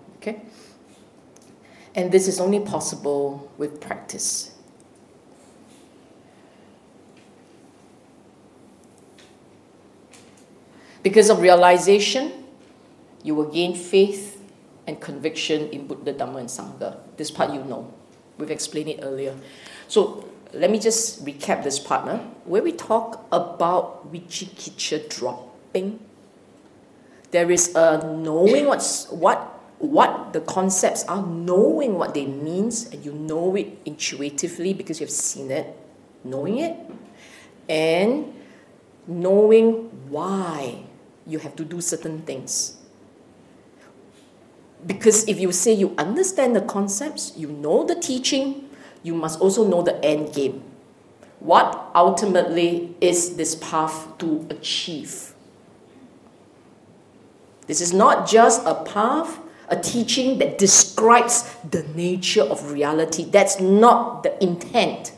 And this is only possible with practice. Because of realization, you will gain faith and conviction in Buddha, Dhamma, and Sangha. This part you know. We've explained it earlier. So let me just recap this partner. Where we talk about Vicikiccha dropping, there is a knowing what's what what the concepts are, knowing what they means, and you know it intuitively because you've seen it, knowing it, and knowing why you have to do certain things. Because if you say you understand the concepts, you know the teaching, you must also know the end game. What ultimately is this path to achieve? This is not just a path a teaching that describes the nature of reality. That's not the intent.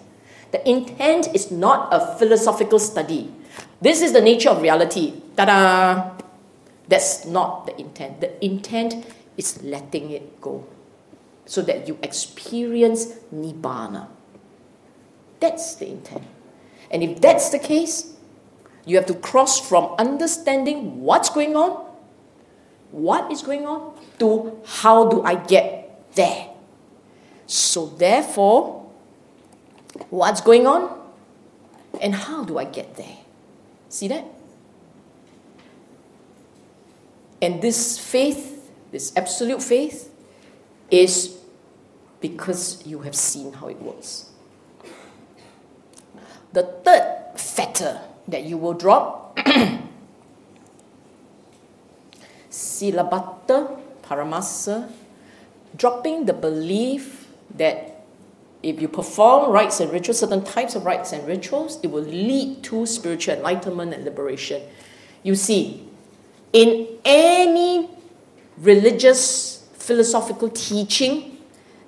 The intent is not a philosophical study. This is the nature of reality. Ta da! That's not the intent. The intent is letting it go so that you experience Nibbana. That's the intent. And if that's the case, you have to cross from understanding what's going on, what is going on, to how do I get there. So, therefore, what's going on and how do I get there? See that? And this faith, this absolute faith, is because you have seen how it works. The third factor that you will drop Silabbata Paramasa, dropping the belief that if you perform rites and rituals, certain types of rites and rituals, it will lead to spiritual enlightenment and liberation. You see, in any religious philosophical teaching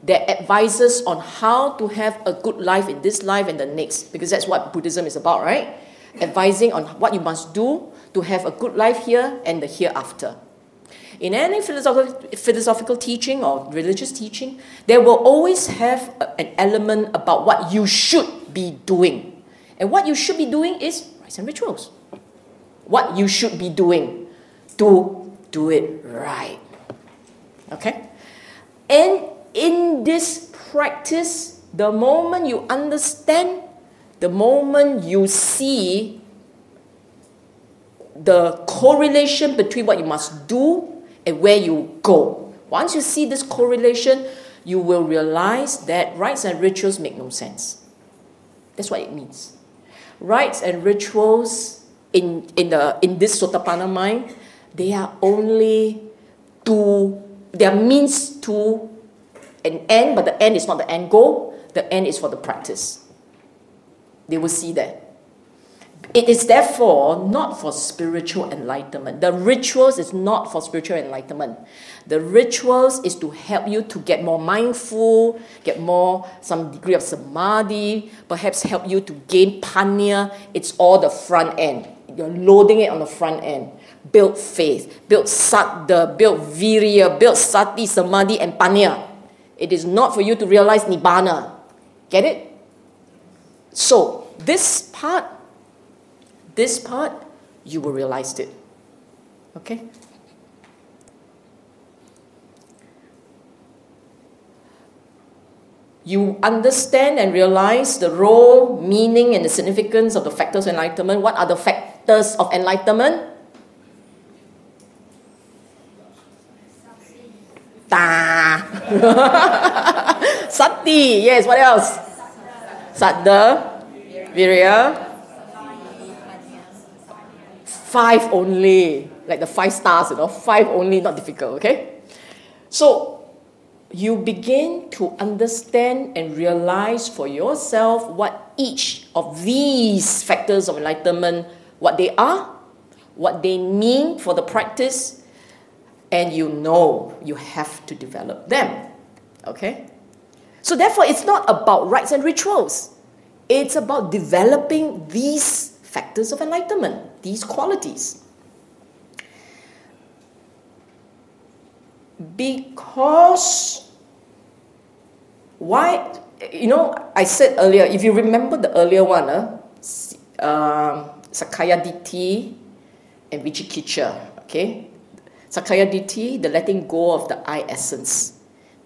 that advises on how to have a good life in this life and the next, because that's what Buddhism is about, right? Advising on what you must do to have a good life here and the hereafter. In any philosophical, philosophical teaching or religious teaching, there will always have a, an element about what you should be doing. And what you should be doing is rites and rituals. What you should be doing to do it right. Okay? And in this practice, the moment you understand, the moment you see the correlation between what you must do and where you go. Once you see this correlation, you will realize that rites and rituals make no sense. That's what it means. Rites and rituals in, in, the, in this Sotapanna mind, they are only to, they are means to an end, but the end is not the end goal. The end is for the practice. They will see that. It is therefore not for spiritual enlightenment. The rituals is not for spiritual enlightenment. The rituals is to help you to get more mindful, get more some degree of samadhi, perhaps help you to gain panya. It's all the front end. You're loading it on the front end. Build faith, build saddha, build virya, build sati, samadhi, and panya. It is not for you to realize nibbana. Get it? So, this part this part, you will realize it. Okay? You understand and realize the role, meaning, and the significance of the factors of enlightenment. What are the factors of enlightenment? Ta. Sati. Yes, what else? Saddha. Virya five only, like the five stars, you know, five only, not difficult, okay? So you begin to understand and realize for yourself what each of these factors of enlightenment, what they are, what they mean for the practice, and you know you have to develop them. Okay? So therefore it's not about rites and rituals. It's about developing these factors of enlightenment these qualities. Because why you know I said earlier if you remember the earlier one uh, um, Sakkaya Ditthi and Vicikiccha okay? Sakkaya Ditthi the letting go of the I essence.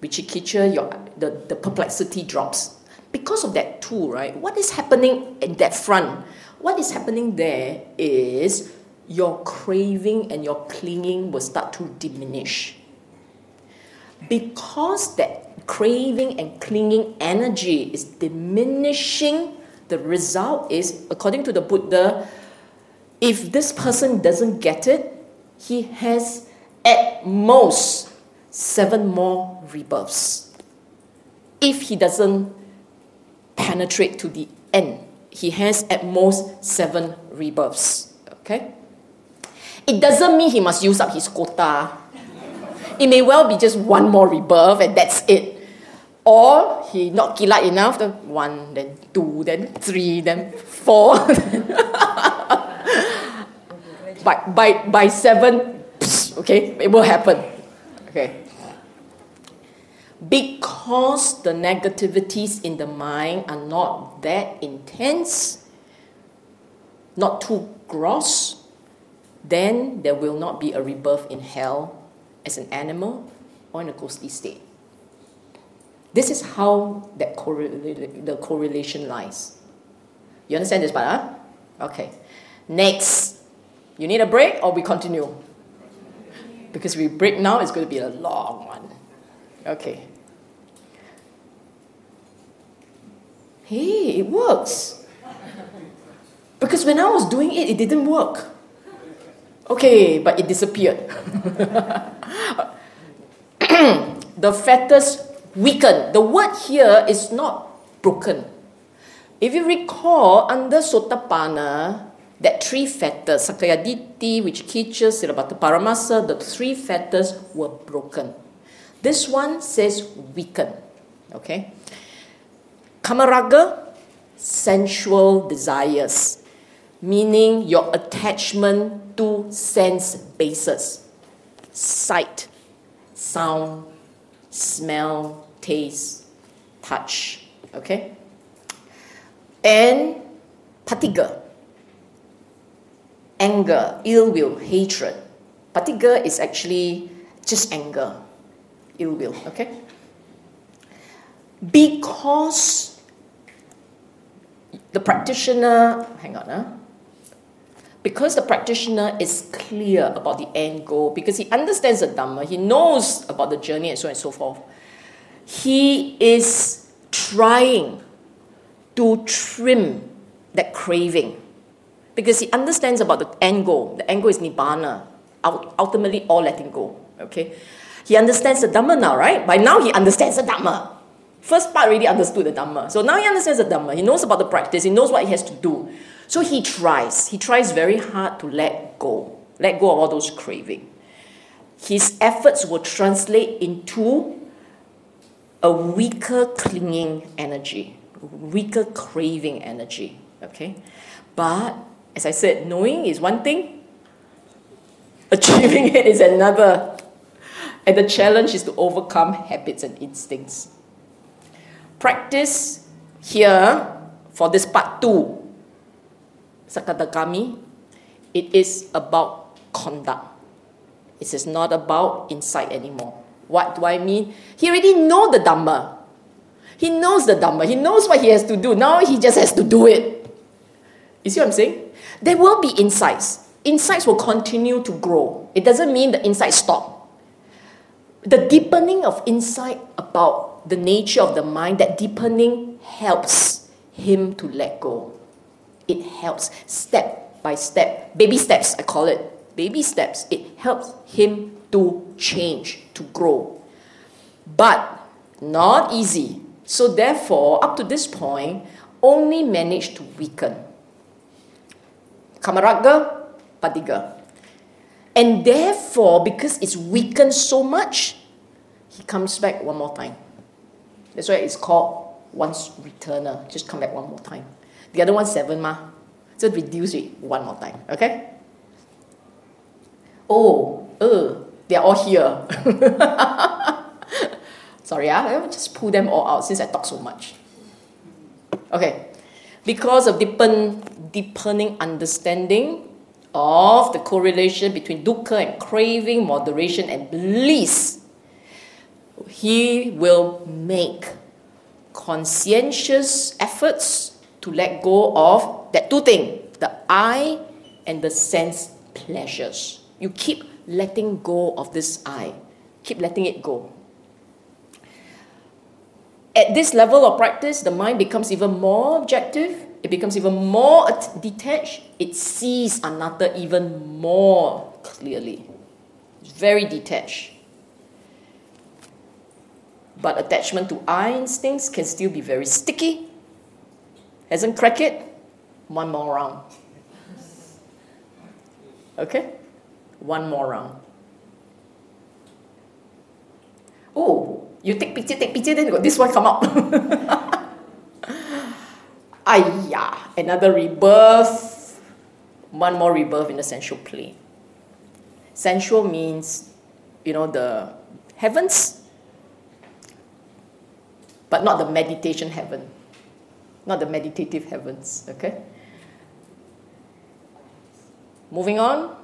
Vicikiccha your the, the perplexity drops. Because of that too right what is happening in that front what is happening there is your craving and your clinging will start to diminish. Because that craving and clinging energy is diminishing, the result is, according to the Buddha, if this person doesn't get it, he has at most seven more rebirths. If he doesn't penetrate to the end he has at most seven rebirths. Okay? It doesn't mean he must use up his quota. It may well be just one more rebirth and that's it. Or he not kilat enough, then one, then two, then three, then four. by, by, by seven, okay, it will happen. Okay. Because the negativities in the mind are not that intense, not too gross, then there will not be a rebirth in hell as an animal or in a ghostly state. This is how that correl- the correlation lies. You understand this part, huh? Okay. Next. You need a break or we continue? Because we break now, it's going to be a long one. Okay. Hey, it works. Because when I was doing it, it didn't work. Okay, but it disappeared. the fetters weaken. The word here is not broken. If you recall, under Sotapanna, that three fetters, Sakkaya Ditthi, which teaches Silabbata Paramasa, the three fetters were broken. This one says weaken. Okay? Kamaraga, sensual desires, meaning your attachment to sense bases sight, sound, smell, taste, touch. Okay? And patigha, anger, ill will, hatred. Patigha is actually just anger, ill will. Okay? Because the practitioner, hang on, huh? because the practitioner is clear about the end goal, because he understands the Dhamma, he knows about the journey and so on and so forth, he is trying to trim that craving. Because he understands about the end goal. The end goal is Nibbana, ultimately all letting go. Okay? He understands the Dhamma now, right? By now he understands the Dhamma. First part already understood the Dhamma. So now he understands the Dhamma. He knows about the practice. He knows what he has to do. So he tries. He tries very hard to let go. Let go of all those craving. His efforts will translate into a weaker clinging energy, weaker craving energy. Okay? But as I said, knowing is one thing, achieving it is another. And the challenge is to overcome habits and instincts. Practice here for this part two, Sakadagami, it is about conduct. It is not about insight anymore. What do I mean? He already know the Dhamma. He knows the Dhamma. He knows what he has to do. Now he just has to do it. You see what I'm saying? There will be insights. Insights will continue to grow. It doesn't mean the insights stop. The deepening of insight about the nature of the mind, that deepening helps him to let go. It helps step by step, baby steps, I call it. Baby steps. It helps him to change, to grow. But not easy. So, therefore, up to this point, only managed to weaken. Kamaraga, Patigha. And therefore, because it's weakened so much, he comes back one more time. That's why it's called once returner. Just come back one more time. The other one, seven ma. So reduce it one more time. Okay? Oh, uh, they're all here. Sorry, ah, I will just pull them all out since I talk so much. Okay. Because of deepen, deepening understanding of the correlation between dukkha and craving, moderation and bliss, he will make conscientious efforts to let go of that two things the I and the sense pleasures. You keep letting go of this I, keep letting it go. At this level of practice, the mind becomes even more objective, it becomes even more detached, it sees anatta even more clearly. It's very detached. But attachment to I instincts can still be very sticky. Hasn't cracked it? One more round. Okay? One more round. Oh, You take picture, take picture, then got this one come out. Ayah, another rebirth. One more rebirth in the sensual plane. Sensual means, you know, the heavens, but not the meditation heaven, not the meditative heavens, okay? Moving on.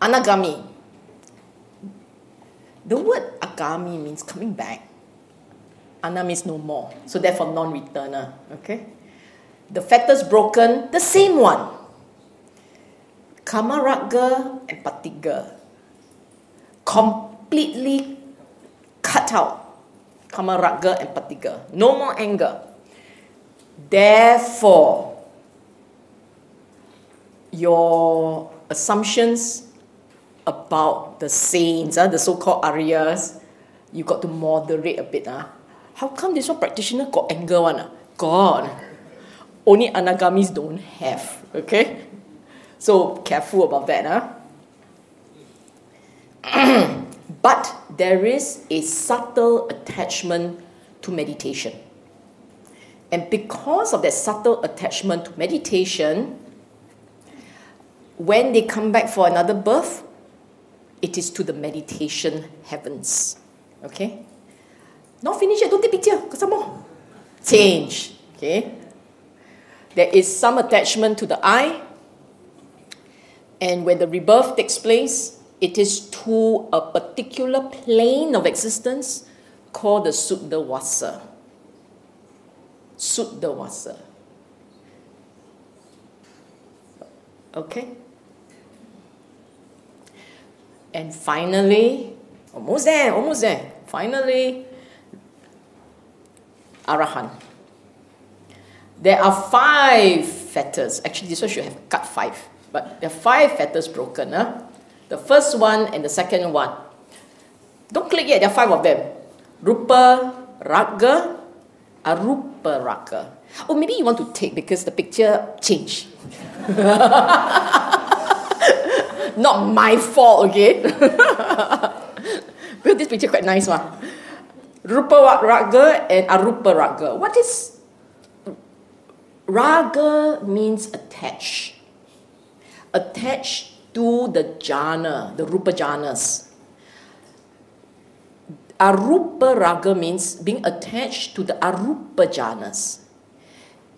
Anagami. The word agami means coming back. Ana means no more. So therefore non-returner. Okay? The factors broken, the same one. Kamaraga and Patigha. Completely cut out. Kamaraga and Patigha. No more anger. Therefore, your assumptions about the saints, uh, the so-called Aryas, you got to moderate a bit. Uh. How come this one practitioner got anger one? Uh? God. Only anagamis don't have. Okay? So careful about that. Huh? but there is a subtle attachment to meditation. And because of that subtle attachment to meditation, when they come back for another birth, it is to the meditation heavens. Okay? Not finished yet, don't take picture, got some more. Change. Okay? There is some attachment to the I, and when the rebirth takes place, it is to a particular plane of existence called the Suddha. Suddha Vasa. Okay? And finally, almost there, almost there. Finally, Arahan. There are five fetters. Actually, this one should have cut five, but there are five fetters broken. Huh? The first one and the second one. Don't click yet, there are five of them. Rupa Raga, Arupa Raga. Oh, maybe you want to take because the picture changed. Not my fault, okay? because this picture quite nice one. Rupa Raga and Arupa Raga. What is Raga means attach. Attach to the jhana, the Rupa jhanas. Arupa Raga means being attached to the Arupa jhanas.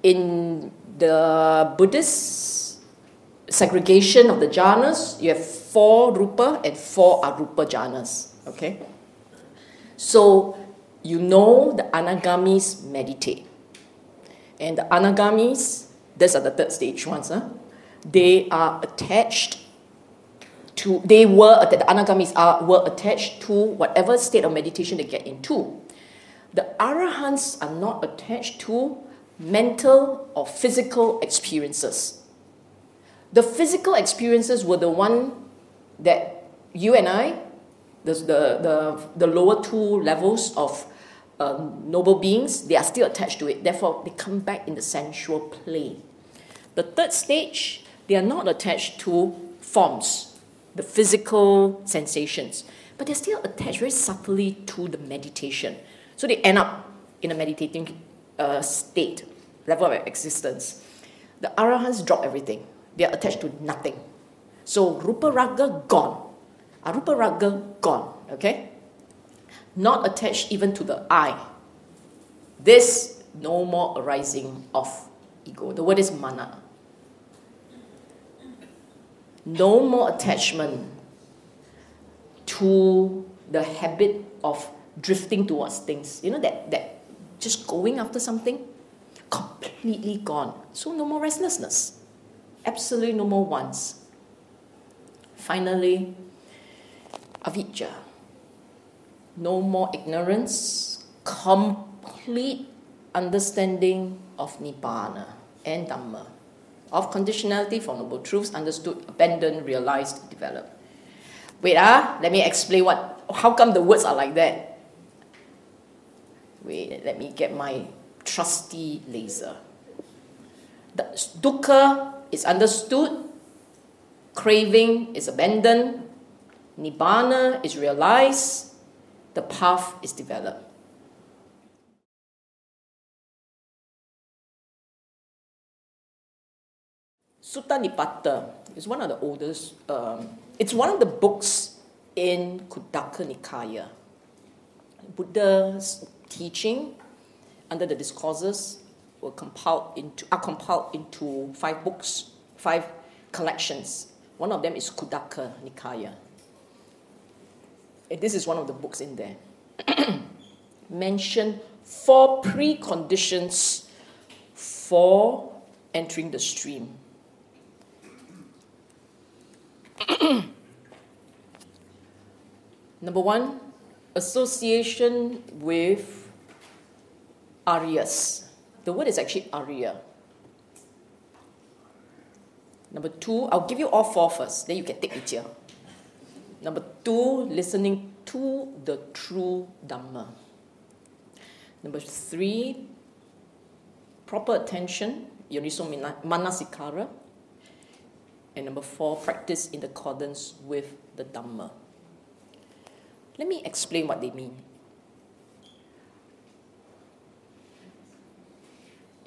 In the Buddhist segregation of the jhanas, you have four rupa and four arupa jhanas. Okay? So you know the anagamis meditate. And the anagamis, these are the third stage ones, huh? They are attached to, they were, the anagamis are, were attached to whatever state of meditation they get into. The arahants are not attached to mental or physical experiences the physical experiences were the one that you and I, the, the, the, the lower two levels of um, noble beings, they are still attached to it. Therefore, they come back in the sensual plane. The third stage, they are not attached to forms, the physical sensations, but they're still attached very subtly to the meditation. So they end up in a meditating uh, state, level of existence. The arahants drop everything they are attached to nothing. So Rupa Raga gone. Arupa Raga gone. Okay? Not attached even to the I. This no more arising of ego. The word is mana. No more attachment to the habit of drifting towards things. You know that that just going after something completely gone. So no more restlessness absolutely no more wants. Finally, avijja. No more ignorance, complete understanding of Nibbana and Dhamma, of conditionality for noble truths understood, abandoned, realized, developed. Wait, ah, let me explain what, how come the words are like that. Wait, let me get my trusty laser. The dukkha is understood, craving is abandoned, nibbana is realized, the path is developed. Sutta Nipata is one of the oldest, um, it's one of the books in Khuddaka Nikaya. Buddha's teaching under the discourses were compiled into, are compiled into five books, five collections. One of them is Khuddaka Nikaya. And this is one of the books in there. Mention four preconditions for entering the stream. Number one, association with Aryas. The word is actually Arya. Number two, I'll give you all four first, then you can take it here. Number two, listening to the true Dhamma. Number three, proper attention, Yoniso Manasikara. And number four, practice in accordance with the Dhamma. Let me explain what they mean.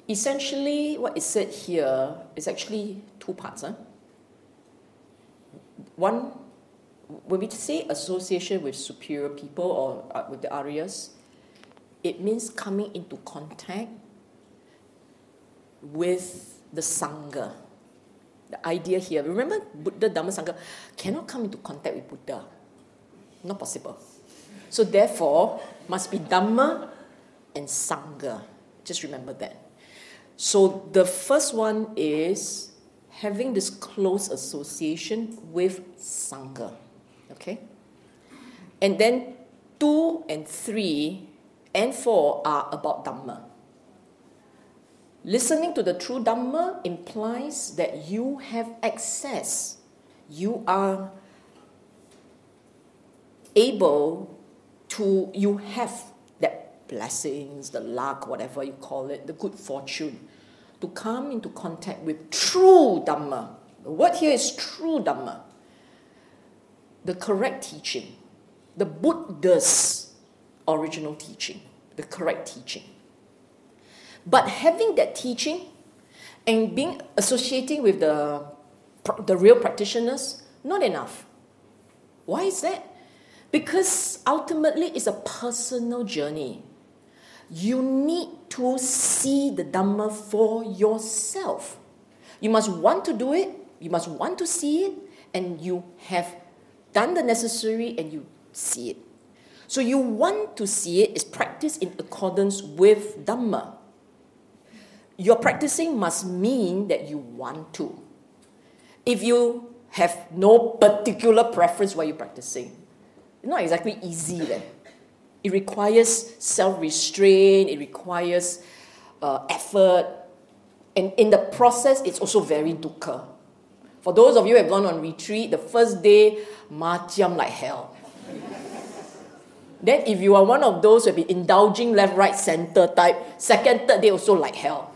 Essentially, what is said here is actually two parts. Huh? One, when we say association with superior people or uh, with the Aryas, it means coming into contact with the Sangha the idea here. Remember, Buddha, Dhamma, Sangha cannot come into contact with Buddha. Not possible. So therefore, must be Dhamma and Sangha. Just remember that. So the first one is having this close association with Sangha. Okay? And then two and three and four are about Dhamma. Listening to the true Dhamma implies that you have access. You are able to, you have that blessings, the luck, whatever you call it, the good fortune, to come into contact with true Dhamma. The word here is true Dhamma. The correct teaching. The Buddha's original teaching. The correct teaching. But having that teaching and being associating with the, the real practitioners, not enough. Why is that? Because ultimately it's a personal journey. You need to see the Dhamma for yourself. You must want to do it, you must want to see it, and you have done the necessary and you see it. So you want to see it is practice in accordance with Dhamma your practicing must mean that you want to. If you have no particular preference while you're practicing, it's not exactly easy then. It requires self restraint, it requires uh, effort, and in the process, it's also very dukkha. For those of you who have gone on retreat, the first day, macam like hell. then, if you are one of those who have been indulging left, right, center type, second, third day also like hell.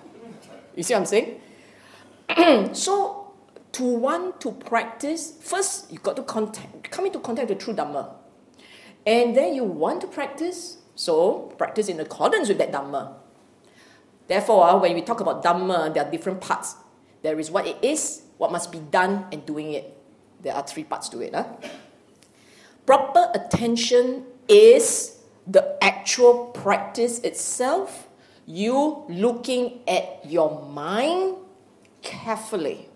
You see what I'm saying? so, to want to practice, first you got to contact, come into contact with true Dhamma. And then you want to practice, so practice in accordance with that Dhamma. Therefore, uh, when we talk about Dhamma, there are different parts. There is what it is, what must be done, and doing it. There are three parts to it. Huh? Proper attention is the actual practice itself you looking at your mind carefully,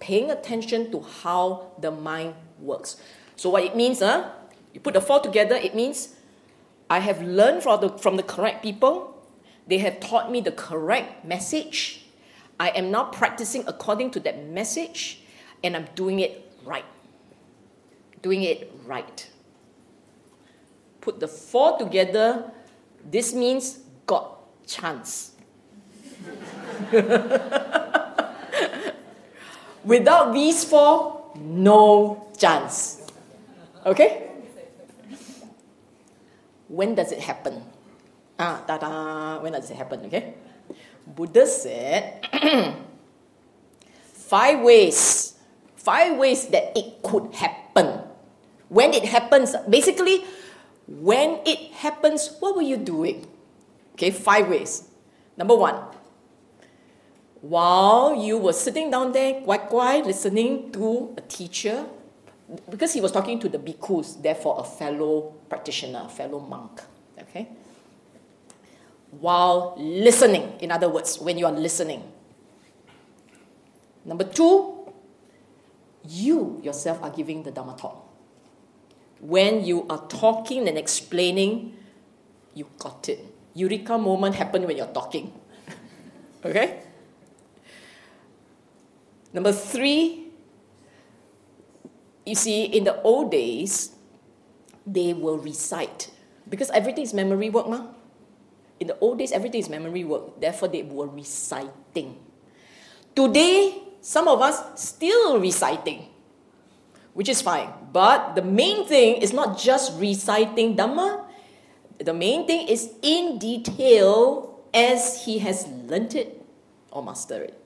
paying attention to how the mind works. So, what it means, uh, you put the four together, it means I have learned from the, from the correct people, they have taught me the correct message. I am now practicing according to that message, and I'm doing it right. Doing it right. Put the four together, this means God chance. Without these four, no chance. Okay? When does it happen? Ah, da da. When does it happen? Okay? Buddha said, five ways, five ways that it could happen. When it happens, basically, when it happens, what were you doing? Okay, five ways. Number one, while you were sitting down there, quite quiet, listening to a teacher, because he was talking to the bhikkhus, therefore a fellow practitioner, a fellow monk. Okay? While listening, in other words, when you are listening. Number two, you yourself are giving the Dhamma talk. When you are talking and explaining, you got it. Eureka moment happen when you're talking. okay? Number three, you see, in the old days, they will recite because everything is memory work, ma. In the old days, everything is memory work. Therefore, they were reciting. Today, some of us still reciting, which is fine. But the main thing is not just reciting Dhamma. The main thing is in detail as he has learnt it or mastered it.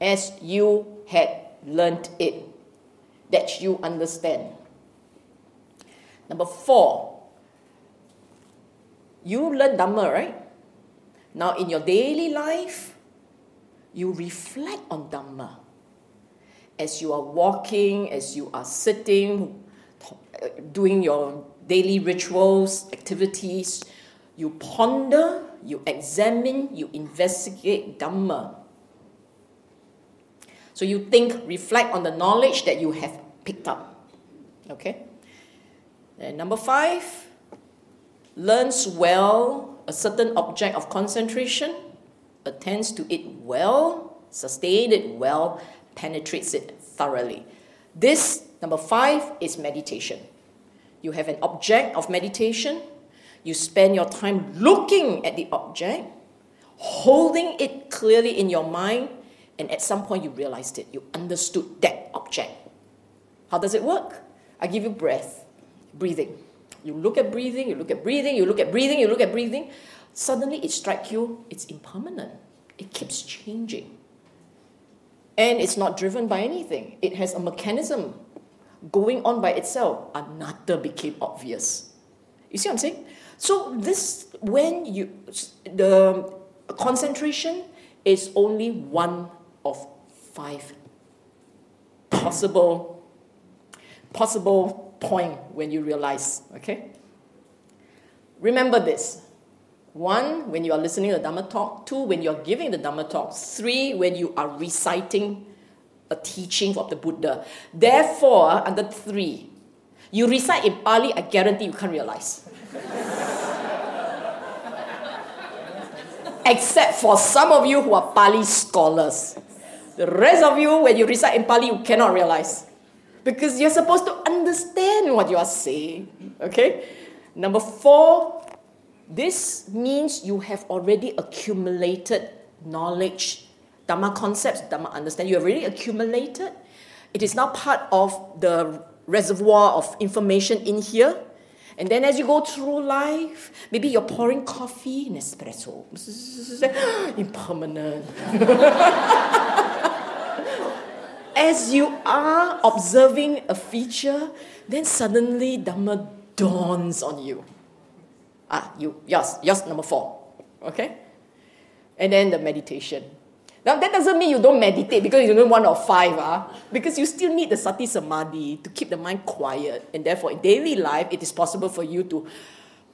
As you had learnt it. That you understand. Number four, you learn Dhamma, right? Now, in your daily life, you reflect on Dhamma. As you are walking, as you are sitting, doing your daily rituals, activities, you ponder, you examine, you investigate Dhamma. So you think, reflect on the knowledge that you have picked up. Okay? And number five, learns well a certain object of concentration, attends to it well, sustains it well, penetrates it thoroughly. This, number five, is meditation. You have an object of meditation, you spend your time looking at the object, holding it clearly in your mind, and at some point you realized it, you understood that object. How does it work? I give you breath, breathing. You look at breathing, you look at breathing, you look at breathing, you look at breathing. Suddenly it strikes you, it's impermanent. It keeps changing. And it's not driven by anything. It has a mechanism going on by itself. Another became obvious. You see what I'm saying? So this when you the concentration is only one of five possible possible point when you realize, okay? Remember this. One, when you are listening to the Dhamma talk. Two, when you're giving the Dhamma talk. Three, when you are reciting a teaching of the Buddha. Therefore, ah, under three, you recite in Pali, I guarantee you can't realize. Except for some of you who are Pali scholars. The rest of you, when you recite in Pali, you cannot realize because you're supposed to understand what you are saying. Okay? Number four, this means you have already accumulated knowledge, Dhamma concepts, Dharma understand. You have already accumulated. It is now part of the reservoir of information in here. And then as you go through life, maybe you're pouring coffee in espresso. Impermanent. as you are observing a feature, then suddenly Dhamma dawns on you. Ah, you, yes, yes, number four. Okay? And then the meditation. Now that doesn't mean you don't meditate because you know one or five, ah, because you still need the sati samadhi to keep the mind quiet. And therefore, in daily life, it is possible for you to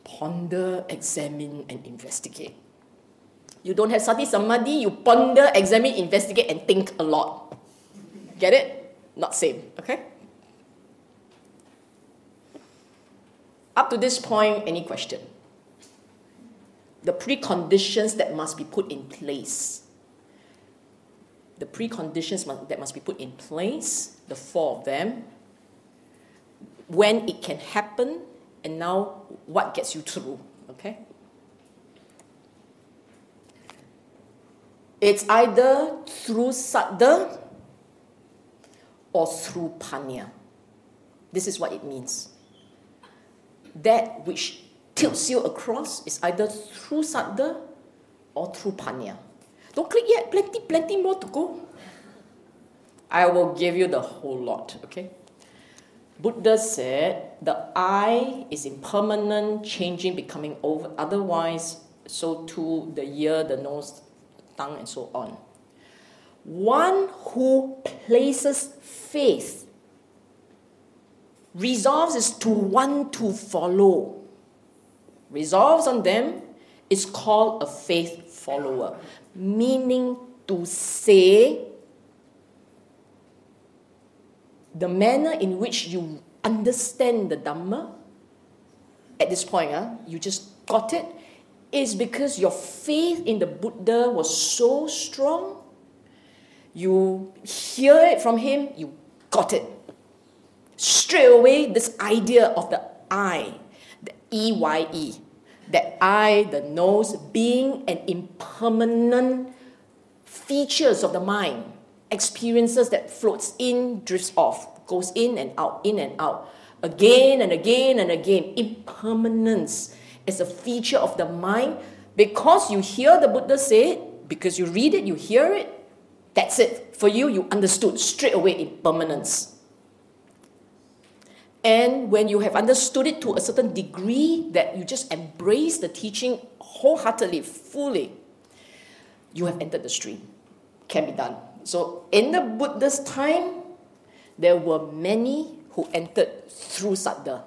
ponder, examine, and investigate. You don't have sati samadhi, you ponder, examine, investigate, and think a lot. Get it? Not same, okay? Up to this point, any question? The preconditions that must be put in place. The preconditions that must be put in place, the four of them, when it can happen, and now what gets you through, okay? It's either through saddha or through panya. This is what it means. That which tilts you across is either through saddha or through panya. Don't click yet, plenty, plenty more to go. I will give you the whole lot, okay? Buddha said the eye is impermanent, changing, becoming over. Otherwise, so too the ear, the nose, tongue, and so on. One who places faith resolves is to want to follow. Resolves on them is called a faith follower, meaning to say the manner in which you understand the Dhamma at this point, uh, you just got it, is because your faith in the Buddha was so strong. You hear it from him, you got it. Straight away, this idea of the I, the E Y E, that I, the nose, being an impermanent features of the mind experiences that floats in, drifts off, goes in and out, in and out, again and again and again. Impermanence is a feature of the mind because you hear the Buddha say it, because you read it, you hear it. That's it. For you, you understood straight away impermanence. And when you have understood it to a certain degree that you just embrace the teaching wholeheartedly, fully, you have entered the stream. Can be done. So in the Buddha's time, there were many who entered through Saddha.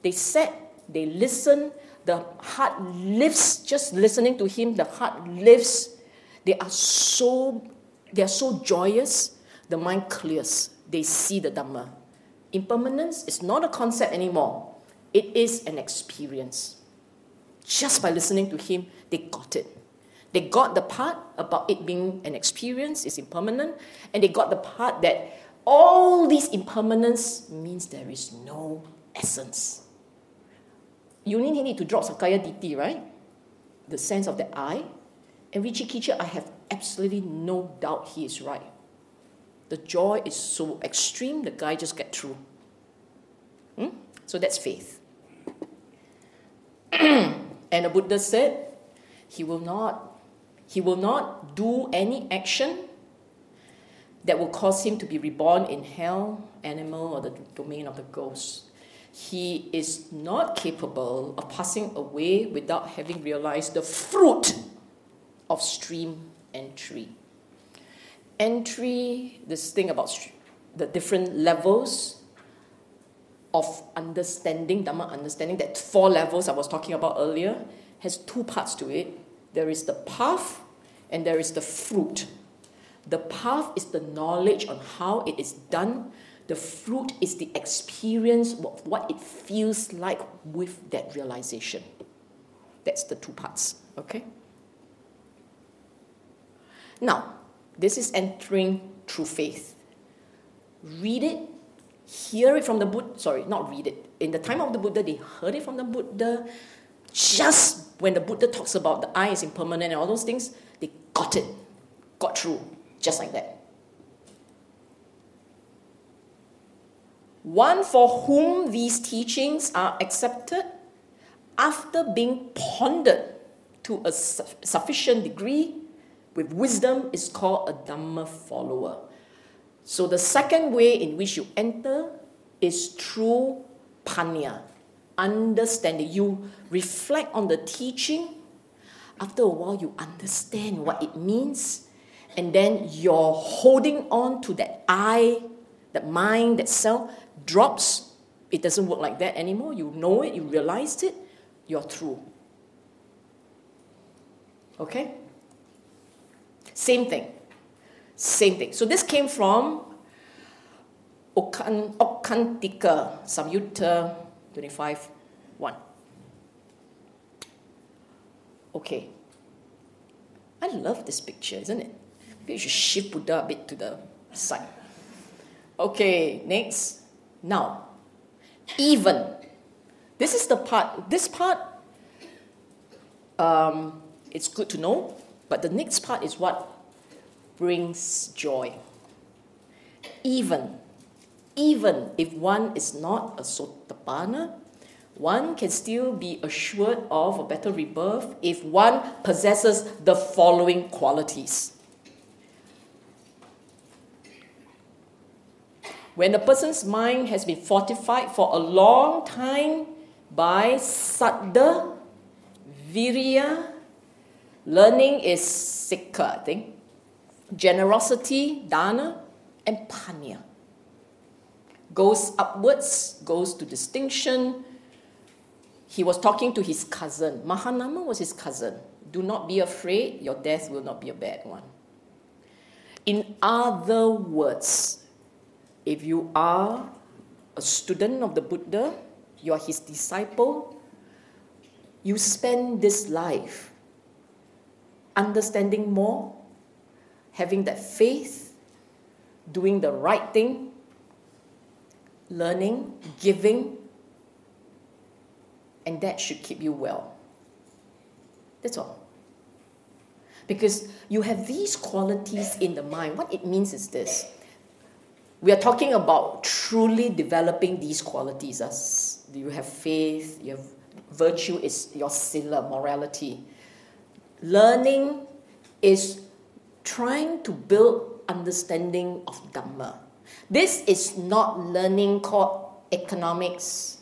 They sat, they listened, the heart lifts, just listening to him, the heart lifts. They are so they are so joyous, the mind clears. They see the Dhamma. Impermanence is not a concept anymore. It is an experience. Just by listening to him, they got it. They got the part about it being an experience, it's impermanent, and they got the part that all these impermanence means there is no essence. You only need to drop Sakkaya Ditthi, right? The sense of the I. And Vicikiccha, I have absolutely no doubt he is right. The joy is so extreme, the guy just get through. Hmm? So that's faith. and the Buddha said, he will not he will not do any action that will cause him to be reborn in hell, animal, or the domain of the ghost. He is not capable of passing away without having realized the fruit of stream entry. Entry, this thing about the different levels of understanding, Dhamma understanding, that four levels I was talking about earlier, has two parts to it there is the path and there is the fruit. The path is the knowledge on how it is done. The fruit is the experience of what it feels like with that realization. That's the two parts, okay? Now, this is entering through faith. Read it, hear it from the Buddha. Sorry, not read it. In the time of the Buddha, they heard it from the Buddha. Just when the Buddha talks about the eye is impermanent and all those things, they got it, got through, just like that. One for whom these teachings are accepted after being pondered to a su- sufficient degree with wisdom is called a Dhamma follower. So the second way in which you enter is through panya, understanding. You reflect on the teaching. After a while, you understand what it means. And then you're holding on to that I, that mind, that self drops. It doesn't work like that anymore. You know it, you realized it, you're through. Okay? Same thing. Same thing. So this came from Okkantika Samyutta 25 1. Okay. I love this picture, isn't it? Maybe you should shift Buddha a bit to the side. Okay, next. Now, even. This is the part, this part, um, it's good to know, but the next part is what brings joy. Even even if one is not a sotapanna, one can still be assured of a better rebirth if one possesses the following qualities. When a person's mind has been fortified for a long time by saddha, virya, learning is sikha, I think, generosity, dana, and panya. Goes upwards, goes to distinction. He was talking to his cousin. Mahanama was his cousin. Do not be afraid, your death will not be a bad one. In other words, if you are a student of the Buddha, you are his disciple, you spend this life understanding more, having that faith, doing the right thing, learning, giving, and that should keep you well. That's all. Because you have these qualities in the mind. What it means is this we are talking about truly developing these qualities. As you have faith, you have virtue is your sila, morality. Learning is trying to build understanding of Dhamma. This is not learning called economics,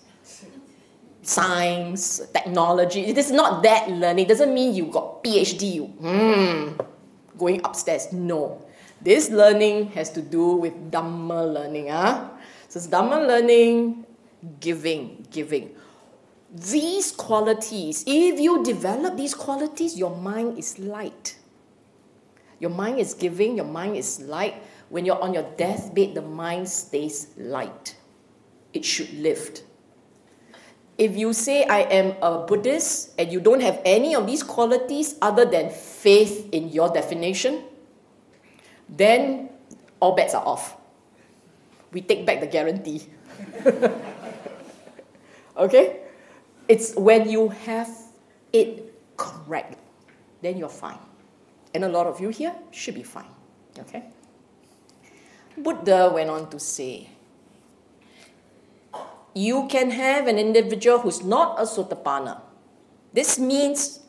science, technology. It is not that learning. It doesn't mean you got PhD, you hmm, going upstairs. No. This learning has to do with Dhamma learning. Huh? So it's Dhamma learning, giving, giving. These qualities, if you develop these qualities, your mind is light. Your mind is giving, your mind is light. When you're on your deathbed, the mind stays light. It should lift. If you say, I am a Buddhist, and you don't have any of these qualities other than faith in your definition, then all bets are off. We take back the guarantee. okay? It's when you have it correct, then you're fine. And a lot of you here should be fine. Okay? Buddha went on to say, you can have an individual who's not a sotapanna. This means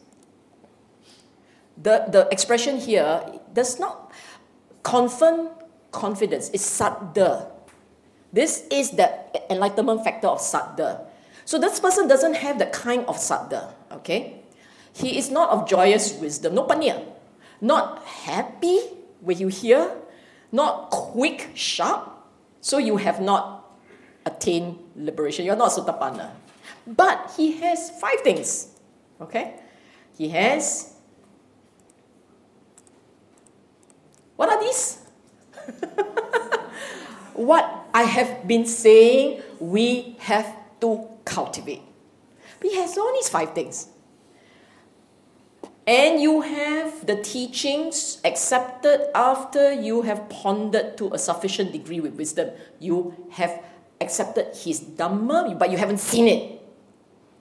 the, the expression here does not confirm confidence. It's saddha. This is the enlightenment factor of saddha. So this person doesn't have the kind of saddha, okay? He is not of joyous wisdom, no panya. Not happy when you hear, not quick, sharp. So you have not attained liberation. You're not sotapanna. But he has five things, okay? He has What are these? what I have been saying we have to cultivate. He has all these five things. And you have the teachings accepted after you have pondered to a sufficient degree with wisdom. You have accepted his Dhamma, but you haven't seen it.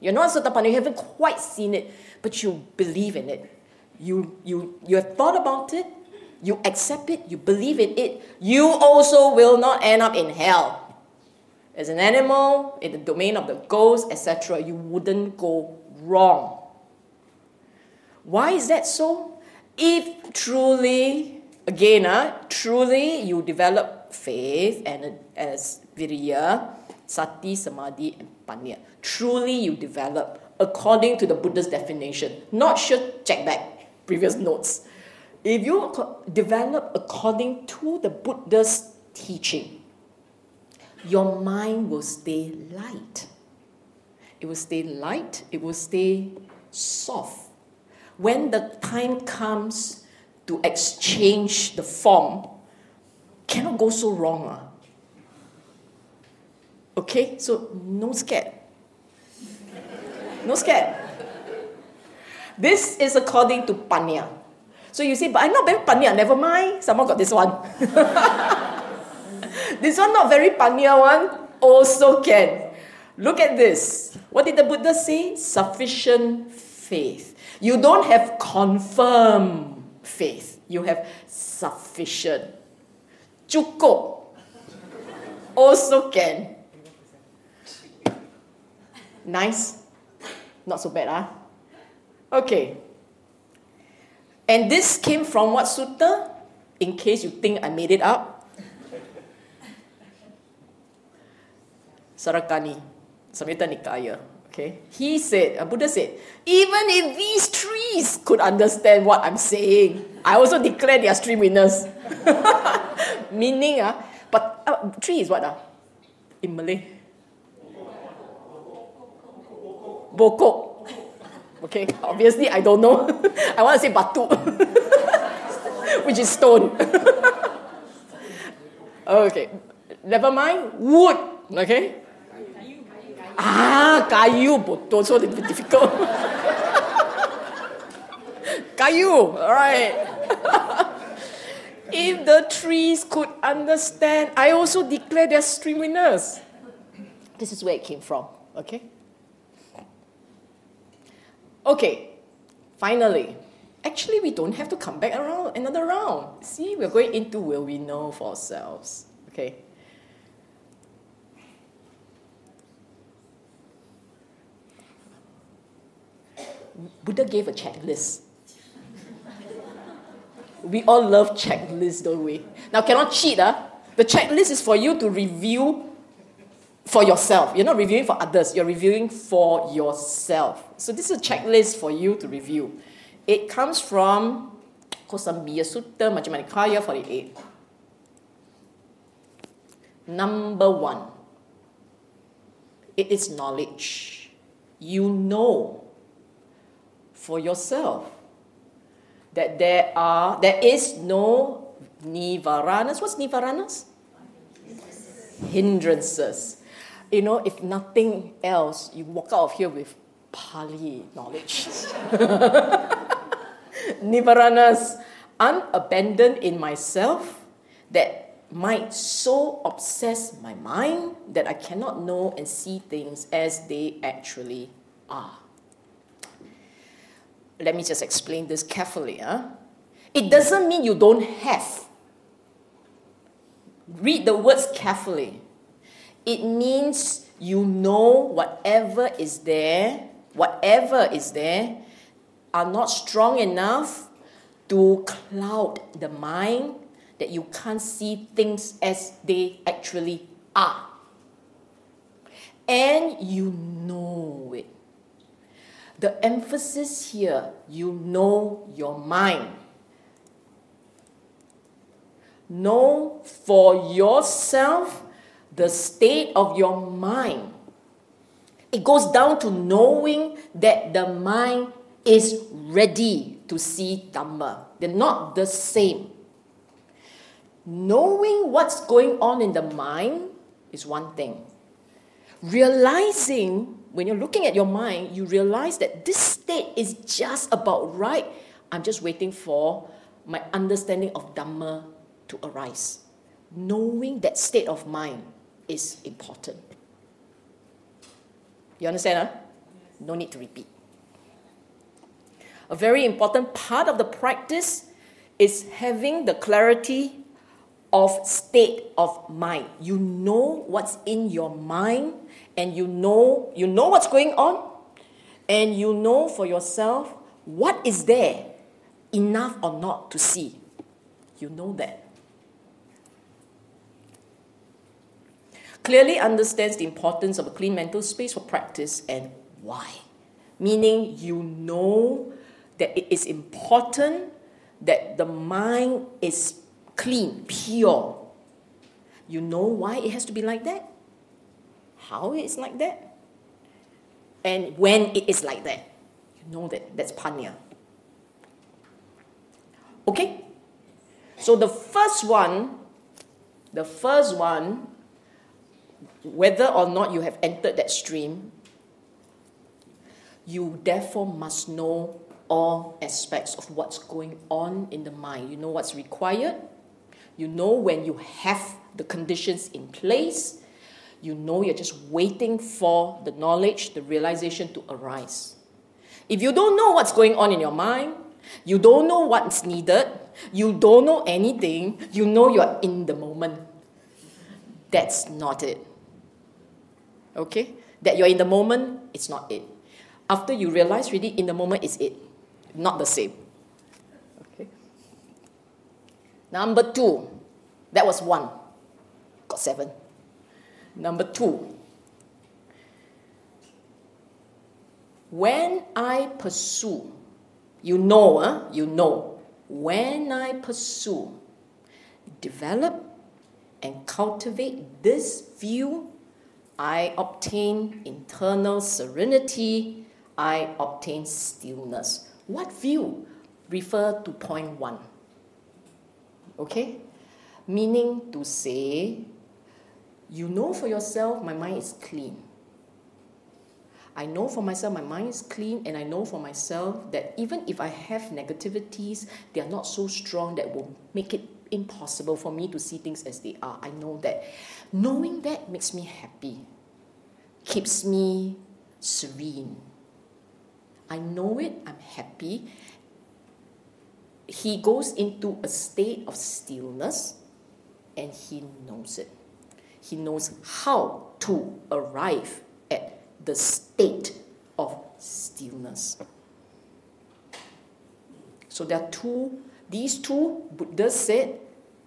You're not Sotapanna, you haven't quite seen it, but you believe in it. You, you, you have thought about it, you accept it, you believe in it, you also will not end up in hell. As an animal, in the domain of the ghost, etc., you wouldn't go wrong. Why is that so? If truly, again, uh, truly you develop faith and as virya, sati, samadhi, and panya, truly you develop according to the Buddha's definition. Not sure, check back previous notes. If you develop according to the Buddha's teaching, your mind will stay light. It will stay light, it will stay soft. When the time comes to exchange the form, cannot go so wrong. Uh. Okay, so no scared. No scared. This is according to Panya. So you say, but I'm not very panya, never mind. Someone got this one. this one not very panya one, also can. Look at this. What did the Buddha say? Sufficient faith. You don't have confirm faith. You have sufficient. Cukup. Also can. Nice? Not so bad, huh? Okay. And this came from what sutta? In case you think I made it up. Sarakani, Samyutta Nikaya. Okay, he said, uh, Buddha said, even if these trees could understand what I'm saying, I also declare they are stream winners. Meaning, uh, but uh, tree is what? Uh? In Malay? Bokok. Okay, obviously I don't know. I want to say batu, which is stone. okay, never mind. Wood. Okay. Ah, kayu betul so difficult. kayu, alright. if the trees could understand, I also declare they're stream winners. This is where it came from, okay? Okay, finally, actually, we don't have to come back around another round. See, we're going into will we know for ourselves, okay? Buddha gave a checklist. we all love checklists, don't we? Now, cannot cheat. Uh? The checklist is for you to review for yourself. You're not reviewing for others, you're reviewing for yourself. So, this is a checklist for you to review. It comes from Kosambiya Sutta, Majjhima Nikaya 48. Number one, it is knowledge. You know for yourself. That there are there is no nivaranas. What's nivaranas? Hindrances. You know, if nothing else, you walk out of here with Pali knowledge. nivaranas, unabandoned in myself that might so obsess my mind that I cannot know and see things as they actually are let me just explain this carefully. Huh? It doesn't mean you don't have. Read the words carefully. It means you know whatever is there, whatever is there, are not strong enough to cloud the mind that you can't see things as they actually are. And you know it. The emphasis here, you know your mind. Know for yourself the state of your mind. It goes down to knowing that the mind is ready to see Dhamma. They're not the same. Knowing what's going on in the mind is one thing. Realizing when you're looking at your mind, you realize that this state is just about right. I'm just waiting for my understanding of Dhamma to arise. Knowing that state of mind is important. You understand? Huh? No need to repeat. A very important part of the practice is having the clarity of state of mind. You know what's in your mind and you know you know what's going on. And you know for yourself what is there enough or not to see. You know that. Clearly understands the importance of a clean mental space for practice and why. Meaning you know that it is important that the mind is clean pure. You know why it has to be like that how it's like that and when it is like that. You know that that's panya. Okay? So the first one, the first one, whether or not you have entered that stream, you therefore must know all aspects of what's going on in the mind. You know what's required, you know when you have the conditions in place, you know you're just waiting for the knowledge, the realization to arise. If you don't know what's going on in your mind, you don't know what's needed, you don't know anything, you know you're in the moment. That's not it. Okay? That you're in the moment, it's not it. After you realize, really, in the moment is it. Not the same. Okay? Number two, that was one. Got seven. Number two, when I pursue, you know, huh? you know, when I pursue, develop and cultivate this view, I obtain internal serenity, I obtain stillness. What view? Refer to point one. Okay? Meaning to say, you know for yourself, my mind is clean. I know for myself my mind is clean, and I know for myself that even if I have negativities, they are not so strong that will make it impossible for me to see things as they are. I know that. Knowing that makes me happy, keeps me serene. I know it, I'm happy. He goes into a state of stillness and he knows it. He knows how to arrive at the state of stillness. So there are two, these two, Buddha said,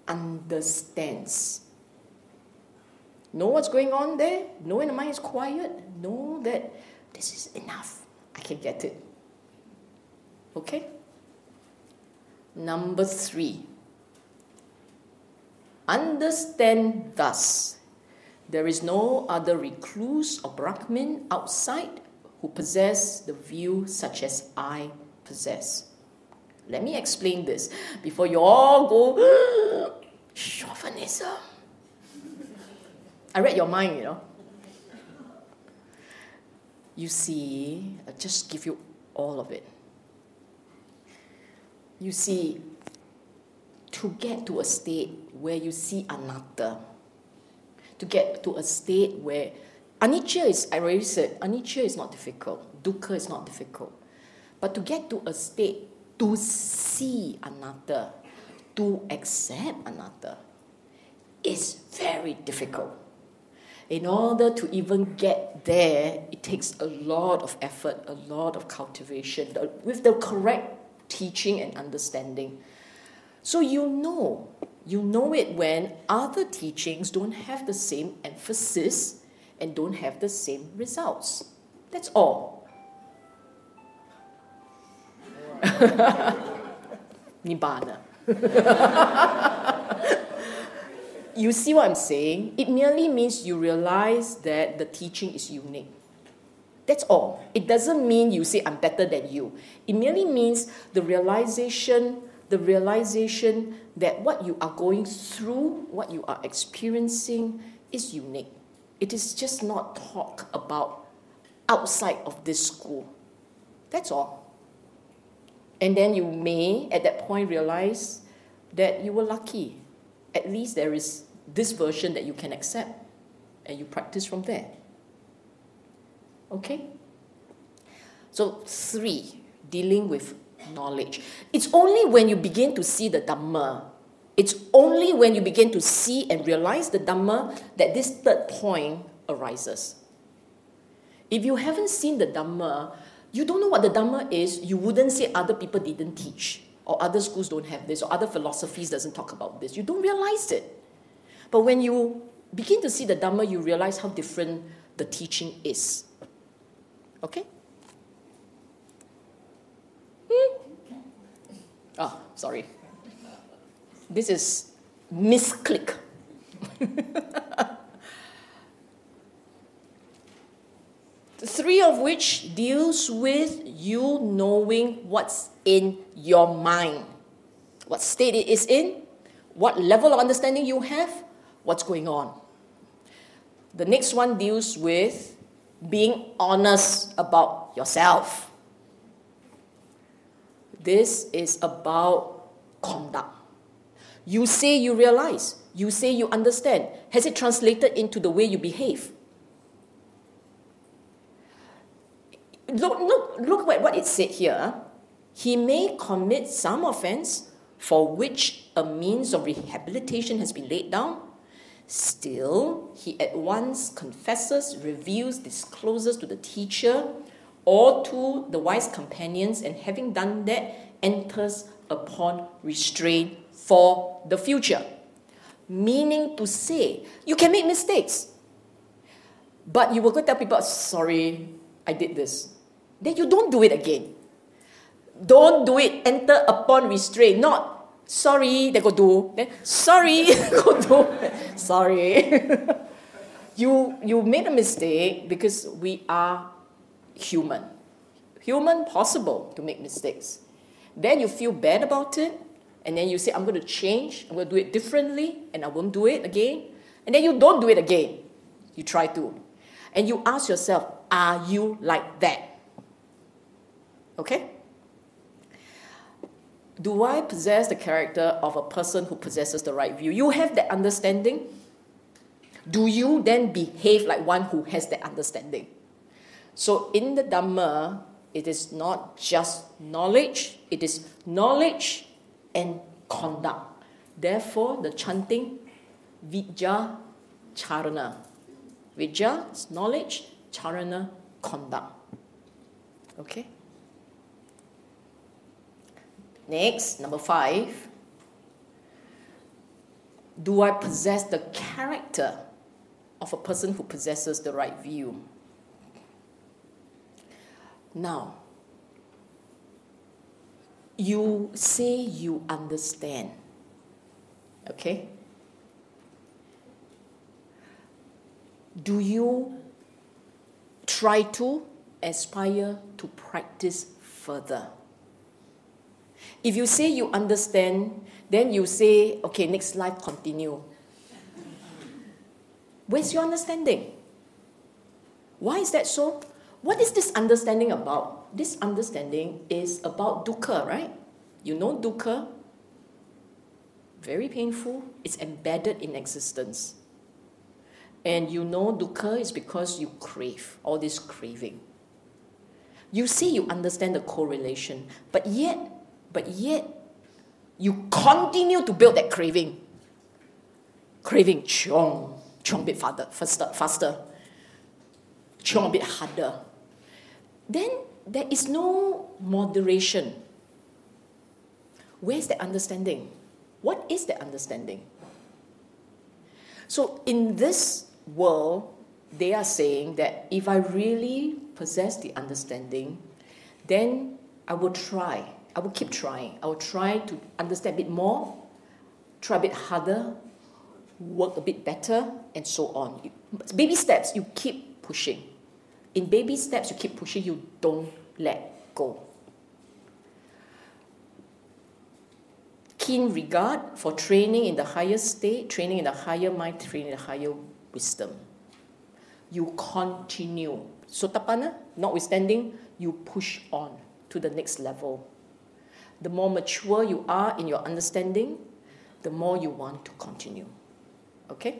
understands. Know what's going on there? Know when the mind is quiet? Know that this is enough. I can get it. Okay? Number three. Understand thus there is no other recluse or Brahmin outside who possess the view such as I possess. Let me explain this before you all go, chauvinism. I read your mind, you know. You see, I'll just give you all of it. You see, to get to a state where you see anatta, to get to a state where anicca is, I already said, anicca is not difficult, dukkha is not difficult. But to get to a state to see anatta, to accept anatta, is very difficult. In order to even get there, it takes a lot of effort, a lot of cultivation, with the correct teaching and understanding. So you know you know it when other teachings don't have the same emphasis and don't have the same results. That's all. Nibbana. you see what I'm saying? It merely means you realize that the teaching is unique. That's all. It doesn't mean you say I'm better than you. It merely means the realization the realization that what you are going through, what you are experiencing, is unique. It is just not talk about outside of this school. That's all. And then you may, at that point, realize that you were lucky. At least there is this version that you can accept, and you practice from there. Okay? So, three, dealing with knowledge. It's only when you begin to see the Dhamma, it's only when you begin to see and realize the Dhamma that this third point arises. If you haven't seen the Dhamma, you don't know what the Dhamma is, you wouldn't say other people didn't teach, or other schools don't have this, or other philosophies doesn't talk about this. You don't realize it. But when you begin to see the Dhamma, you realize how different the teaching is. Okay? Oh, sorry. This is misclick. Three of which deals with you knowing what's in your mind, what state it is in, what level of understanding you have, what's going on. The next one deals with being honest about yourself. This is about conduct. You say you realize, you say you understand. Has it translated into the way you behave? Look, look, look at what it said here. He may commit some offense for which a means of rehabilitation has been laid down. Still, he at once confesses, reveals, discloses to the teacher or to the wise companions, and having done that, enters upon restraint for the future. Meaning to say, you can make mistakes, but you will go tell people, sorry, I did this. then you don't do it again. Don't do it, enter upon restraint, not sorry, they go do, then sorry, go do, sorry. you, you made a mistake because we are human. Human, possible to make mistakes. Then you feel bad about it, and then you say, I'm going to change, I'm going to do it differently, and I won't do it again. And then you don't do it again. You try to. And you ask yourself, are you like that? Okay? Do I possess the character of a person who possesses the right view? You have that understanding. Do you then behave like one who has that understanding? So in the Dhamma, it is not just knowledge, it is knowledge and conduct. Therefore, the chanting Vidya Charana. Vidya is knowledge, Charana, conduct. Okay? Next, number five. Do I possess the character of a person who possesses the right view? Now, you say you understand. Okay? Do you try to aspire to practice further? If you say you understand, then you say, okay, next life continue. Where's your understanding? Why is that so? What is this understanding about? This understanding is about dukkha, right? You know dukkha? Very painful. It's embedded in existence. And you know dukkha is because you crave, all this craving. You see, you understand the correlation, but yet but yet, you continue to build that craving. Craving, chong, chong a bit faster, faster, faster, chong a bit harder. Then there is no moderation. Where's the understanding? What is the understanding? So, in this world, they are saying that if I really possess the understanding, then I will try I will keep trying. I will try to understand a bit more, try a bit harder, work a bit better, and so on. Baby steps, you keep pushing. In baby steps, you keep pushing, you don't let go. Keen regard for training in the higher state, training in the higher mind, training in the higher wisdom. You continue. Sotapanna, notwithstanding, you push on to the next level the more mature you are in your understanding, the more you want to continue. Okay?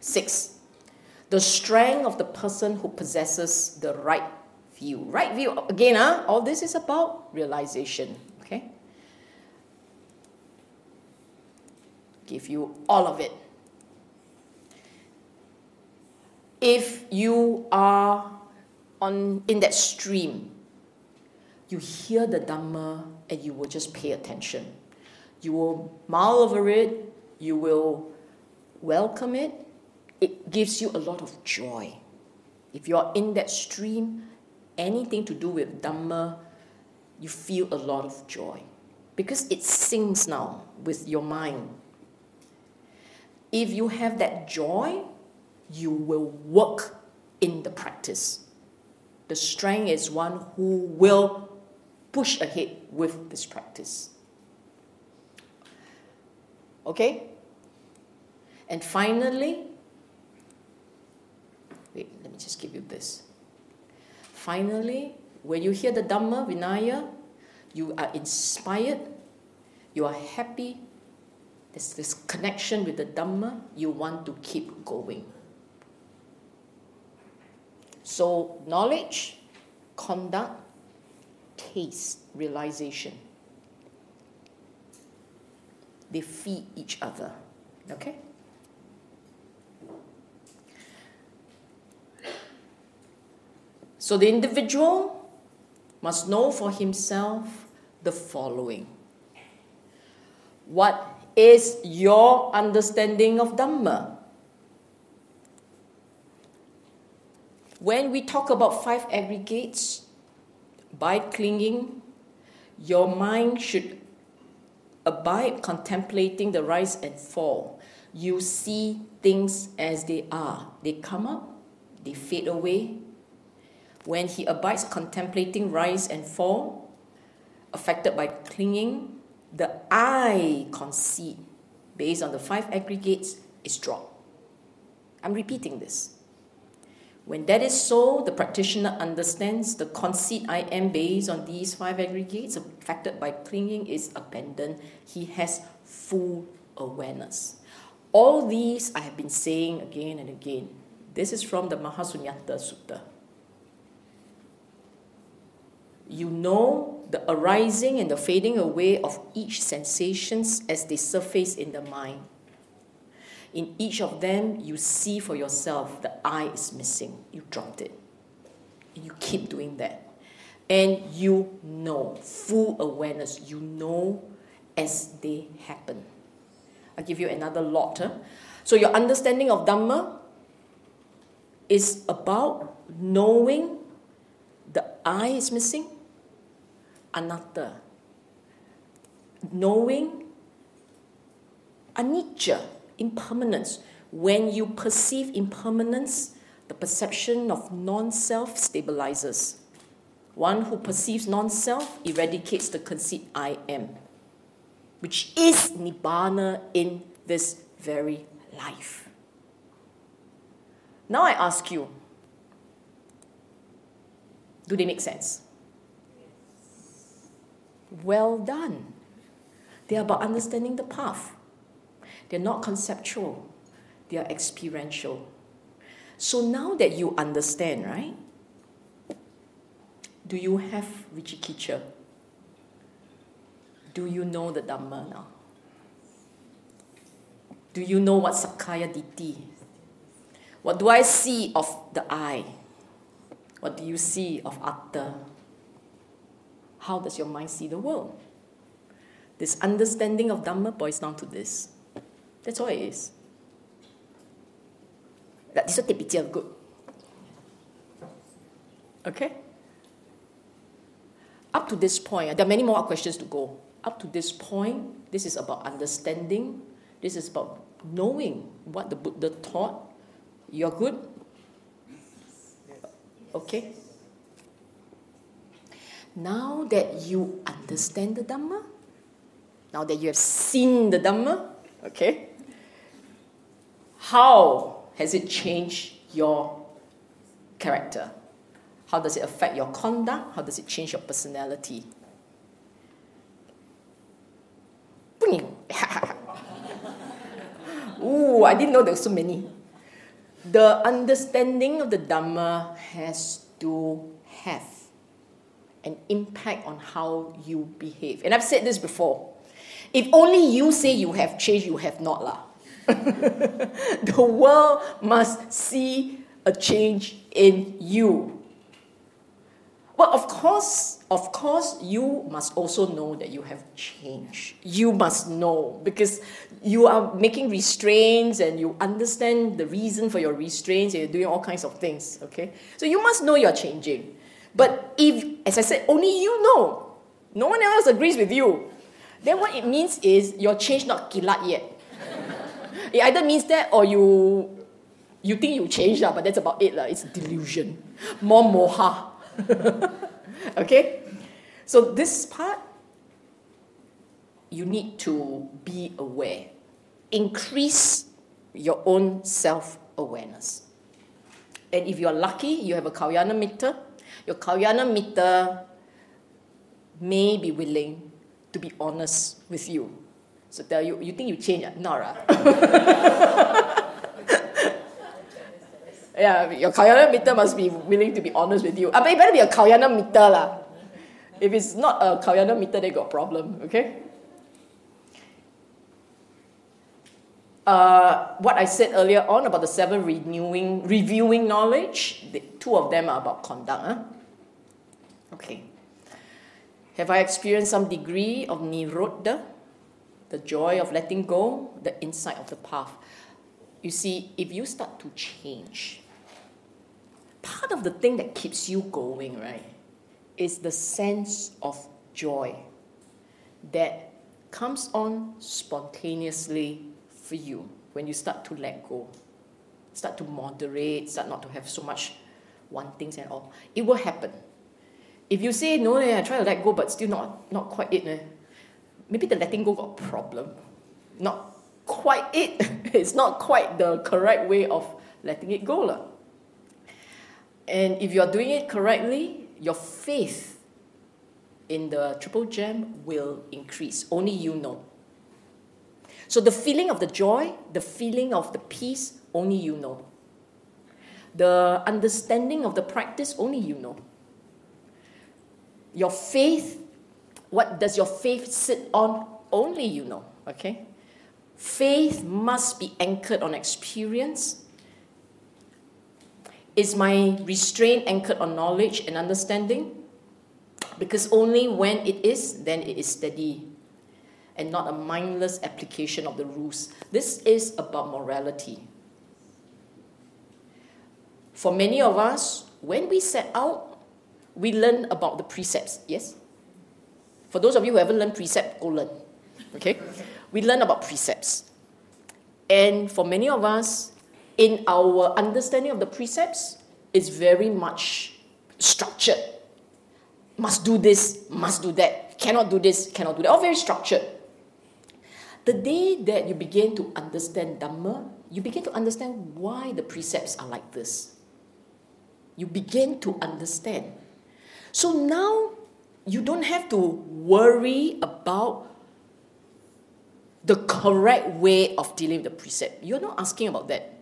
Six, the strength of the person who possesses the right view. Right view, again, huh? all this is about realization. Okay? Give you all of it. If you are on in that stream you hear the Dhamma and you will just pay attention. You will mull over it, you will welcome it. It gives you a lot of joy. If you're in that stream, anything to do with Dhamma, you feel a lot of joy because it sings now with your mind. If you have that joy, you will work in the practice. The strength is one who will push ahead with this practice. Okay? And finally, wait, let me just give you this. Finally, when you hear the Dhamma, Vinaya, you are inspired, you are happy, there's this connection with the Dhamma, you want to keep going. So, knowledge, conduct, taste realization. They feed each other. Okay? So the individual must know for himself the following What is your understanding of Dhamma? When we talk about five aggregates, by clinging, your mind should abide contemplating the rise and fall. You see things as they are. They come up, they fade away. When he abides contemplating rise and fall, affected by clinging, the I conceit, based on the five aggregates, is dropped. I'm repeating this. When that is so, the practitioner understands the conceit I am based on these five aggregates affected by clinging is abandoned. He has full awareness. All these I have been saying again and again. This is from the Mahasunyata Sutta. You know the arising and the fading away of each sensations as they surface in the mind. In each of them, you see for yourself the I is missing. You dropped it. You keep doing that. And you know, full awareness, you know as they happen. I'll give you another lot. Huh? So, your understanding of Dhamma is about knowing the I is missing, anatta. Knowing anicca, impermanence. When you perceive impermanence, the perception of non self stabilizes. One who perceives non self eradicates the conceit I am, which is Nibbana in this very life. Now I ask you do they make sense? Well done. They're about understanding the path. They're not conceptual, they are experiential. So now that you understand, right? Do you have Vicikiccha? Do you know the Dhamma now? Do you know what Sakkaya Ditthi? What do I see of the I? What do you see of Atta? How does your mind see the world? This understanding of Dhamma boils down to this. That's all it is. This is typical good. Okay? Up to this point, there are many more questions to go. Up to this point, this is about understanding. This is about knowing what the Buddha taught. You're good? Okay? Now that you understand the Dhamma, now that you have seen the Dhamma, okay, how has it changed your character? How does it affect your conduct? How does it change your personality? Ooh, I didn't know there were so many. The understanding of the Dhamma has to have an impact on how you behave. And I've said this before. If only you say you have changed, you have not. Lah. the world must see a change in you. Well, of course, of course, you must also know that you have changed. You must know because you are making restraints and you understand the reason for your restraints and you're doing all kinds of things, okay? So you must know you're changing. But if, as I said, only you know, no one else agrees with you, then what it means is your change not kilat yet. It either means that or you you think you change, but that's about it. It's delusion. More moha. okay? So this part, you need to be aware. Increase your own self-awareness. And if you're lucky, you have a Kalyana Mitta, your Kalyana Mitta may be willing to be honest with you so tell you, you think you change? Uh, not, right? Uh. yeah, your Kalyana Mitta must be willing to be honest with you. Ah, I mean, it better be a Kalyana Mitta lah. If it's not a Kalyana Mitta, they got problem, okay? Uh, what I said earlier on about the seven renewing, reviewing knowledge, the, two of them are about conduct. Huh? Okay. Have I experienced some degree of nirodha? the joy of letting go, the insight of the path. You see, if you start to change, part of the thing that keeps you going, right, is the sense of joy that comes on spontaneously for you when you start to let go, start to moderate, start not to have so much one things and all. It will happen. If you say no, I try to let go, but still not not quite it. Eh, maybe the letting go got a problem. Not quite it. it's not quite the correct way of letting it go. La. And if you're doing it correctly, your faith in the triple gem will increase. Only you know. So the feeling of the joy, the feeling of the peace, only you know. The understanding of the practice, only you know. Your faith, what does your faith sit on? Only you know. Okay? Faith must be anchored on experience is my restraint anchored on knowledge and understanding? Because only when it is, then it is steady and not a mindless application of the rules. This is about morality. For many of us, when we set out, we learn about the precepts, yes? For those of you who haven't learned precept, go learn. Okay? We learn about precepts. And for many of us, in our understanding of the precepts is very much structured. Must do this, must do that, cannot do this, cannot do that. All very structured. The day that you begin to understand Dhamma, you begin to understand why the precepts are like this. You begin to understand. So now you don't have to worry about the correct way of dealing with the precept. You're not asking about that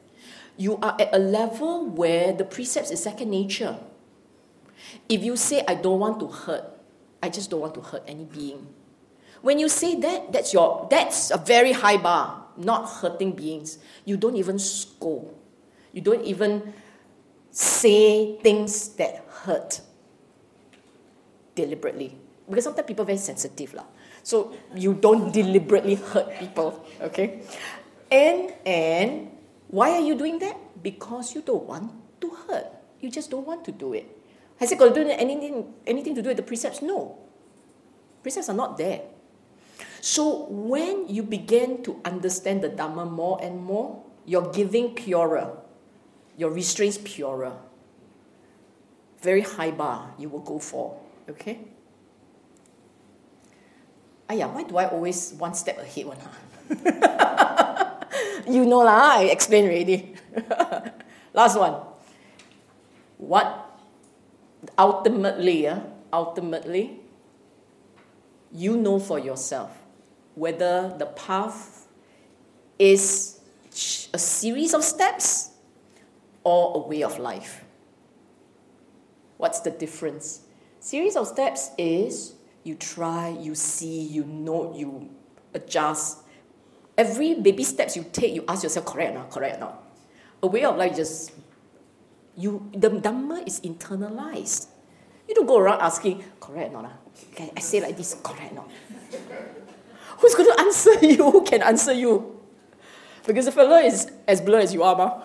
you are at a level where the precepts is second nature. If you say, I don't want to hurt, I just don't want to hurt any being. When you say that, that's, your, that's a very high bar, not hurting beings. You don't even scold. You don't even say things that hurt deliberately. Because sometimes people are very sensitive. Lah. So you don't deliberately hurt people, okay? And, and why are you doing that? Because you don't want to hurt. You just don't want to do it. Has it got to do anything, anything to do with the precepts? No. Precepts are not there. So when you begin to understand the Dhamma more and more, your giving purer, your restraints purer. Very high bar you will go for. Okay? Aya, why do I always one step ahead one? Huh? you know lah, I explained already. Last one. What ultimately, uh, ultimately, you know for yourself whether the path is a series of steps or a way of life. What's the difference? Series of steps is you try, you see, you note, you adjust, every baby steps you take, you ask yourself, correct or not, correct or not. A way of life just, you, the Dhamma is internalized. You don't go around asking, correct or not? Okay, I say like this, correct or not? Who's going to answer you? Who can answer you? Because the fellow is as blurred as you are, ma.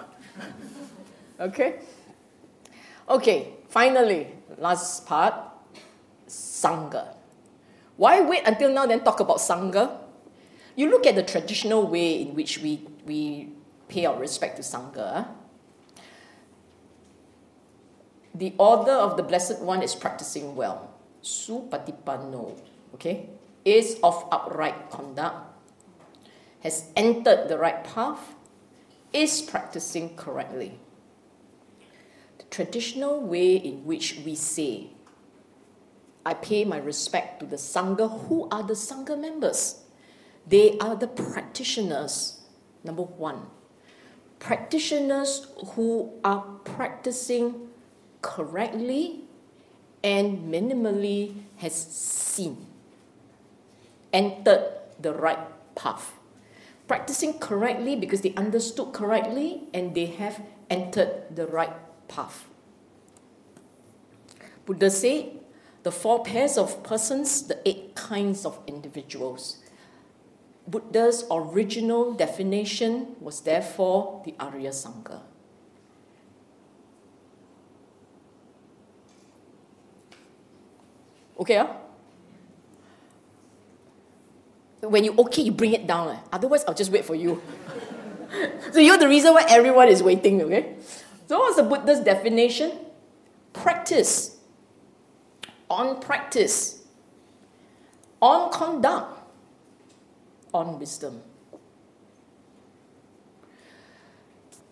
Okay? Okay, finally, last part, Sangha. Why wait until now then talk about Sangha? You look at the traditional way in which we, we pay our respect to Sangha. Ah. The order of the Blessed One is practicing well. Supatipanno, okay, is of upright conduct, has entered the right path, is practicing correctly. The traditional way in which we say, I pay my respect to the Sangha, who are the Sangha members? They are the practitioners, number one. Practitioners who are practicing correctly and minimally has seen, entered the right path. Practicing correctly because they understood correctly and they have entered the right path. Buddha said the four pairs of persons, the eight kinds of individuals. Buddha's original definition was therefore the Arya Sangha. Okay, huh? When you okay, you bring it down. Eh? Otherwise, I'll just wait for you. so you're the reason why everyone is waiting, okay? So what's the Buddha's definition? Practice on practice. On conduct. On wisdom.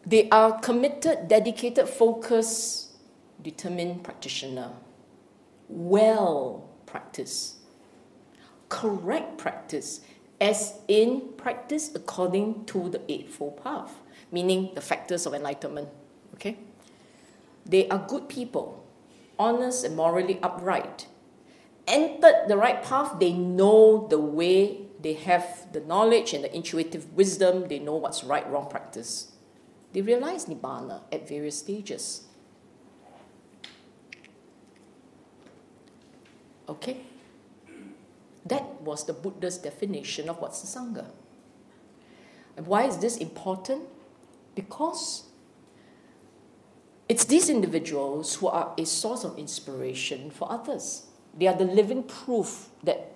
They are committed, dedicated, focused, determined practitioner. Well practice. Correct practice, as in practice according to the Eightfold Path, meaning the factors of enlightenment. Okay? They are good people, honest and morally upright. Entered the right path, they know the way, they have the knowledge and the intuitive wisdom, they know what's right, wrong practice. They realize Nibbana at various stages. Okay? That was the Buddha's definition of what's the Sangha. And why is this important? Because it's these individuals who are a source of inspiration for others. They are the living proof that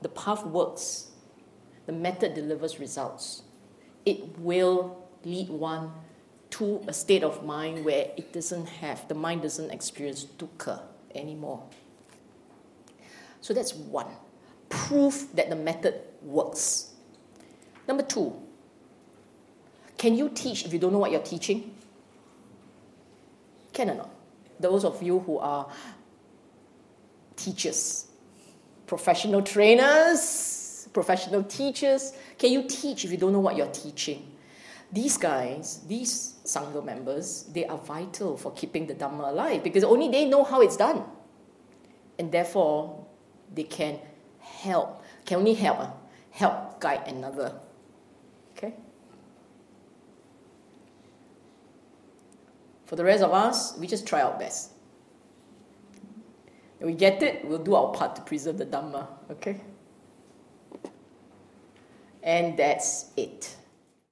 the path works, the method delivers results. It will lead one to a state of mind where it doesn't have, the mind doesn't experience dukkha anymore. So that's one. Proof that the method works. Number two, can you teach if you don't know what you're teaching? Can or not? Those of you who are teachers, professional trainers, professional teachers, can you teach if you don't know what you're teaching? These guys, these Sangha members, they are vital for keeping the Dhamma alive because only they know how it's done. And therefore, they can help, can only help, uh, help guide another. Okay? For the rest of us, we just try our best. We get it, we'll do our part to preserve the Dhamma. Okay? And that's it.